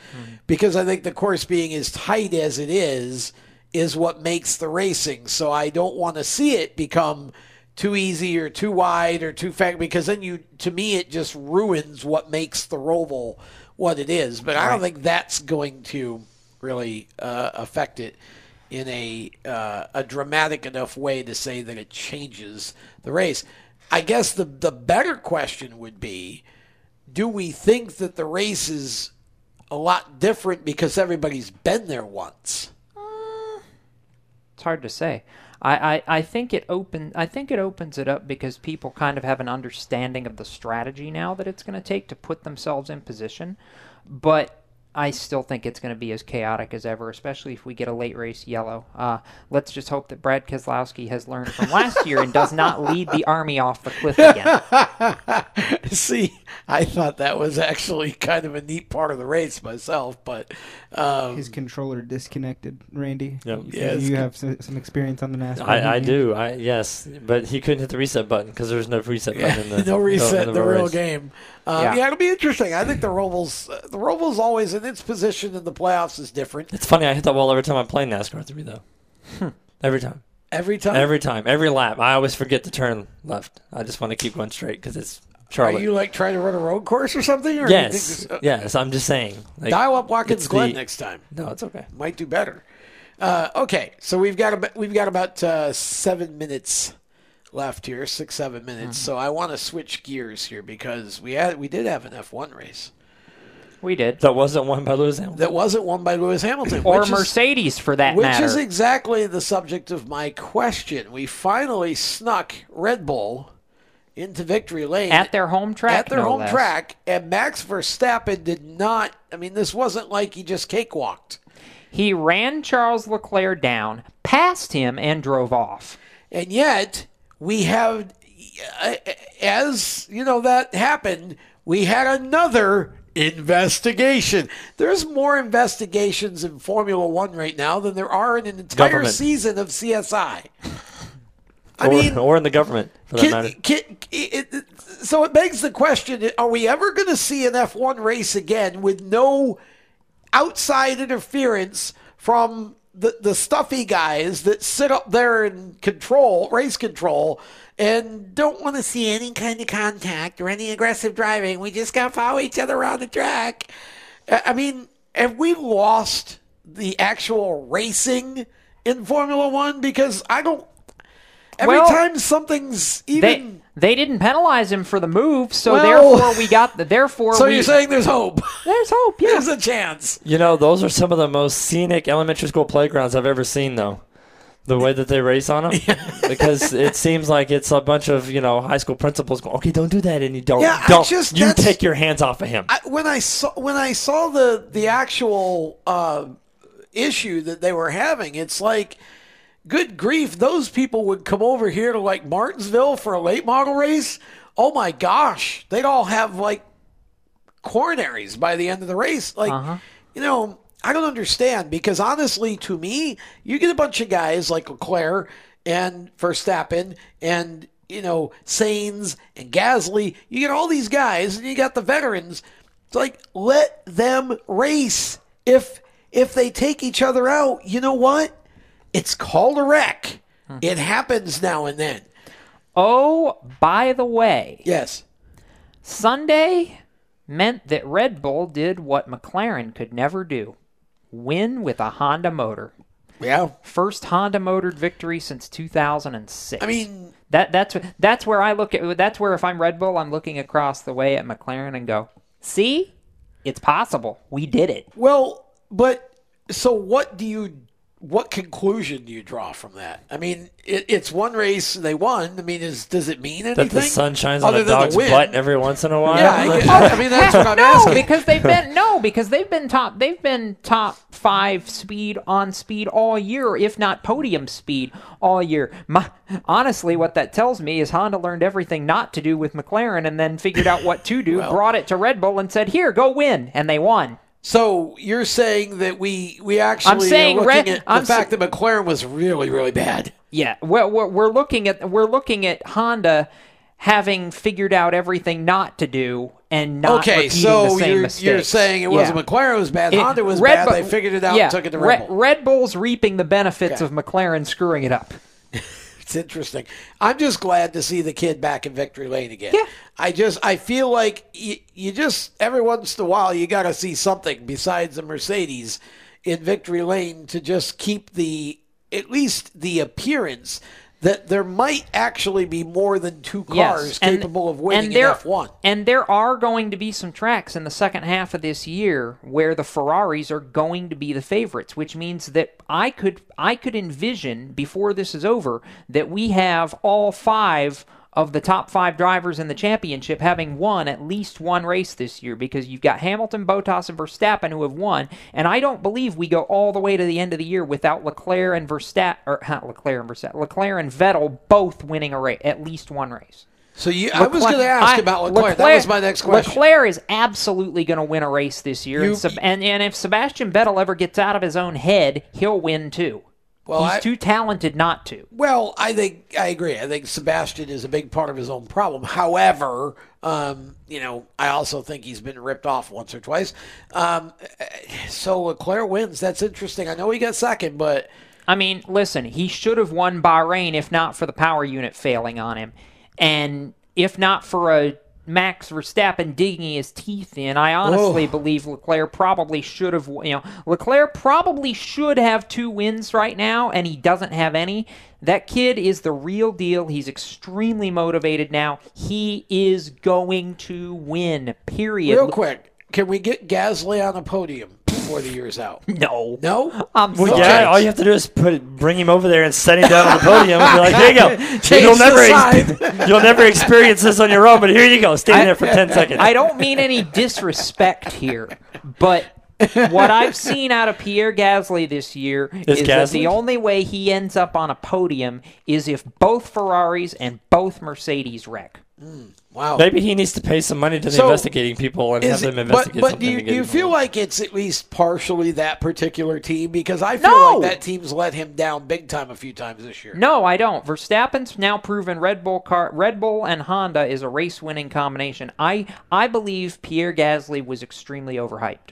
because I think the course being as tight as it is is what makes the racing. So I don't want to see it become too easy or too wide or too fast because then you to me it just ruins what makes the roval what it is but i don't think that's going to really uh, affect it in a uh, a dramatic enough way to say that it changes the race i guess the the better question would be do we think that the race is a lot different because everybody's been there once It's hard to say. I, I, I think it open I think it opens it up because people kind of have an understanding of the strategy now that it's going to take to put themselves in position. But I still think it's going to be as chaotic as ever, especially if we get a late race yellow. Uh, let's just hope that Brad Keselowski has learned from last year and does not lead the army off the cliff again. See, I thought that was actually kind of a neat part of the race myself, but um, His controller disconnected, Randy. Yep. You, Yeah, you have s- some experience on the NASCAR. I, I do. I yes, but he couldn't hit the reset button because there's no reset yeah, button. In the, no reset, in the real race. game. Um, Yeah. yeah. it'll be interesting. I think the Roval's uh, the Roval's always in its position in the playoffs is different It's funny. I hit that wall every time I'm playing NASCAR three though. every time. every time. Every time. Every lap. I always forget to turn left. I just want to keep going straight because it's Are you like trying to run a road course or something? Or do think yes. this- uh, yes. I'm just saying. Like, dial up Watkins Glen the- next time. No, it's okay. Might do better. Uh, okay, so we've got about, we've got about uh, seven minutes left here, six seven minutes. Mm-hmm. So I want to switch gears here because we had we did have an F one race We did. That wasn't won by Lewis Hamilton. that wasn't won by Lewis Hamilton Or which is- Mercedes, for that which matter. is exactly the subject of my question. We finally snuck Red Bull into victory lane At their home track, At their no home less. track, and Max Verstappen did not. I mean, this wasn't like he just cakewalked. He ran Charles Leclerc down, passed him, and drove off. And yet, we have, as you know, that happened. We had another investigation. There's more investigations in Formula One right now than there are in an entire Government. season of CSI. I or, mean, or in the government, for that matter. can- it- it- so it begs the question: Are we ever going to see an F1 race again with no outside interference from the the stuffy guys that sit up there in control race control and don't want to see any kind of contact or any aggressive driving? We just got to follow each other around the track. I I mean, have we lost the actual racing in Formula One? Because I don't. Every Well, time something's even. They they didn't penalize him for the move, so Well- therefore we got the therefore. so we, you're saying there's hope? There's hope. Yeah. There's a chance. You know, those are some of the most scenic elementary school playgrounds I've ever seen, though. The way that they race on them, because it seems like it's a bunch of you know high school principals going, "Okay, don't do that," and you don't, Yeah, I don't. just- you take your hands off of him. I, when I saw when I saw the the actual uh, issue that they were having, it's like, good grief, those people would come over here to like Martinsville for a late model race. Oh my gosh, they'd all have like coronaries by the end of the race. Like, Uh-huh. you know, I don't understand because honestly, to me, you get a bunch of guys like Leclerc and Verstappen and you know Sainz and Gasly. You get all these guys, and you got the veterans. It's like let them race. If if they take each other out, you know what? It's called a wreck. Hmm. It happens now and then. Oh, by the way, Yes. Sunday meant that Red Bull did what McLaren could never do: win with a Honda motor. Yeah. First Honda motored victory since 2006. I mean, that that's that's where I look at that's where if I'm Red Bull, I'm looking across the way at McLaren and go, "See? It's possible. We did it." Well, but so what do you? What conclusion do you draw from that? I mean, it, it's one race they won. I mean, is does it mean anything? That the sun shines on a dog's butt every once in a while. Yeah, I, guess- I mean that's what I'm no, asking. because they've been no, because they've been top. They've been top five speed on speed all year, if not podium speed all year. My, honestly, what that tells me is Honda learned everything not to do with McLaren, and then figured out what to do. brought it to Red Bull and said, "Here, go win," and they won. So you're saying that we we actually I'm saying are looking Red- at the I'm fact sa- that McLaren was really really bad. Yeah, well, we're, we're looking at we're looking at Honda having figured out everything not to do and not okay, repeating so the same you're mistakes. you're saying it wasn't Yeah. McLaren was bad, It- Honda was Red bad. Bull- they figured it out yeah, and took it to Red, Red Bull. Red Bull's reaping the benefits Okay. of McLaren screwing it up. It's interesting. I'm just glad to see the kid back in victory lane again. Yeah. I just I feel like you, you just every once in a while you got to see something besides the Mercedes in victory lane to just keep the at least the appearance that there might actually be more than two cars Yes, and- capable of winning and there, in F1. And there are going to be some tracks in the second half of this year where the Ferraris are going to be the favorites, which means that I could I could envision before this is over that we have all five of the top five drivers in the championship having won at least one race this year because you've got Hamilton, Bottas, and Verstappen who have won, and I don't believe we go all the way to the end of the year without Leclerc and Verstappen, or not Leclerc and Verstappen, Leclerc and Vettel both winning a race, at least one race. So you, I was going to ask I- about Leclerc. That was my next question. Leclerc is absolutely going to win a race this year, You- and, and and if Sebastian Vettel ever gets out of his own head, he'll win too. Well, He's I- too talented not to. Well, I think I agree. I think Sebastian is a big part of his own problem. However, um, you know, I also think he's been ripped off once or twice. Um, so Leclerc wins. That's interesting. I know he got second, but I mean, listen, he should have won Bahrain if not for the power unit failing on him. And if not for a Max Verstappen digging his teeth in, I honestly Oh. believe Leclerc probably should have, you know, Leclerc probably should have two wins right now, and he doesn't have any. That kid is the real deal. He's extremely motivated now. He is going to win, period. real quick, can we get Gasly on the podium? Before the year's out. No, no. I'm Well, sorry. yeah, all you have to do is put bring him over there and set him down on the podium and be like, "Here you go. Change you'll never, sign. you'll never experience this on your own, but here you go. Stand there for ten seconds." I don't mean any disrespect here, but what I've seen out of Pierre Gasly this year Is is, that the only way he ends up on a podium is if both Ferraris and both Mercedes wreck. Hmm. Wow. Maybe he needs to pay some money to the So, investigating people and have them it- investigate but but do you, do you feel like it's at least partially that particular team? Because I feel No! like that team's let him down big time a few times this year. No, I don't. Verstappen's now proven Red Bull car, Red Bull and Honda is a race-winning combination. I I believe Pierre Gasly was extremely overhyped.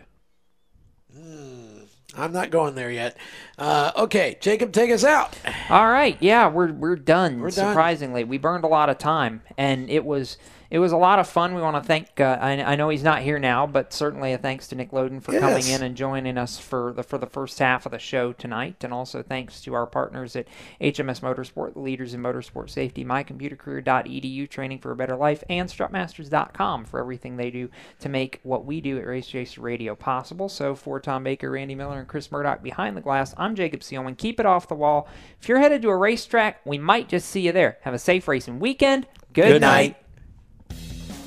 I'm not going there yet. Uh, okay, Jacob, take us out. All right, yeah, we're we're done. We're done. surprisingly, we burned a lot of time, and it was it was a lot of fun. We want to thank. Uh, I, I know he's not here now, but certainly a thanks to Nick Loden for coming in and joining us for the for the first half of the show tonight, and also thanks to our partners at HMS Motorsport, the leaders in motorsport safety, mycomputercareer.edu, training for a better life, and strutmasters.com for everything they do to make what we do at Race Radio possible. So for Tom Baker, Randy Miller, and Chris Murdoch behind the glass, I'm Jacob Seelman. Keep it off the wall. If you're headed to a racetrack, we might just see you there. Have a safe racing weekend. Good, Good night. night.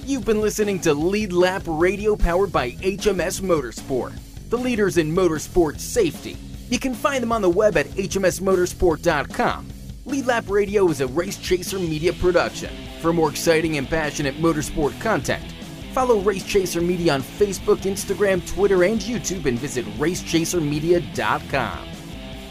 You've been listening to Lead Lap Radio powered by HMS Motorsport, the leaders in motorsport safety. You can find them on the web at hmsmotorsport.com. Lead Lap Radio is a Race Chaser media production. For more exciting and passionate motorsport content, follow Race Chaser Media on Facebook, Instagram, Twitter, and YouTube and visit racechasermedia.com.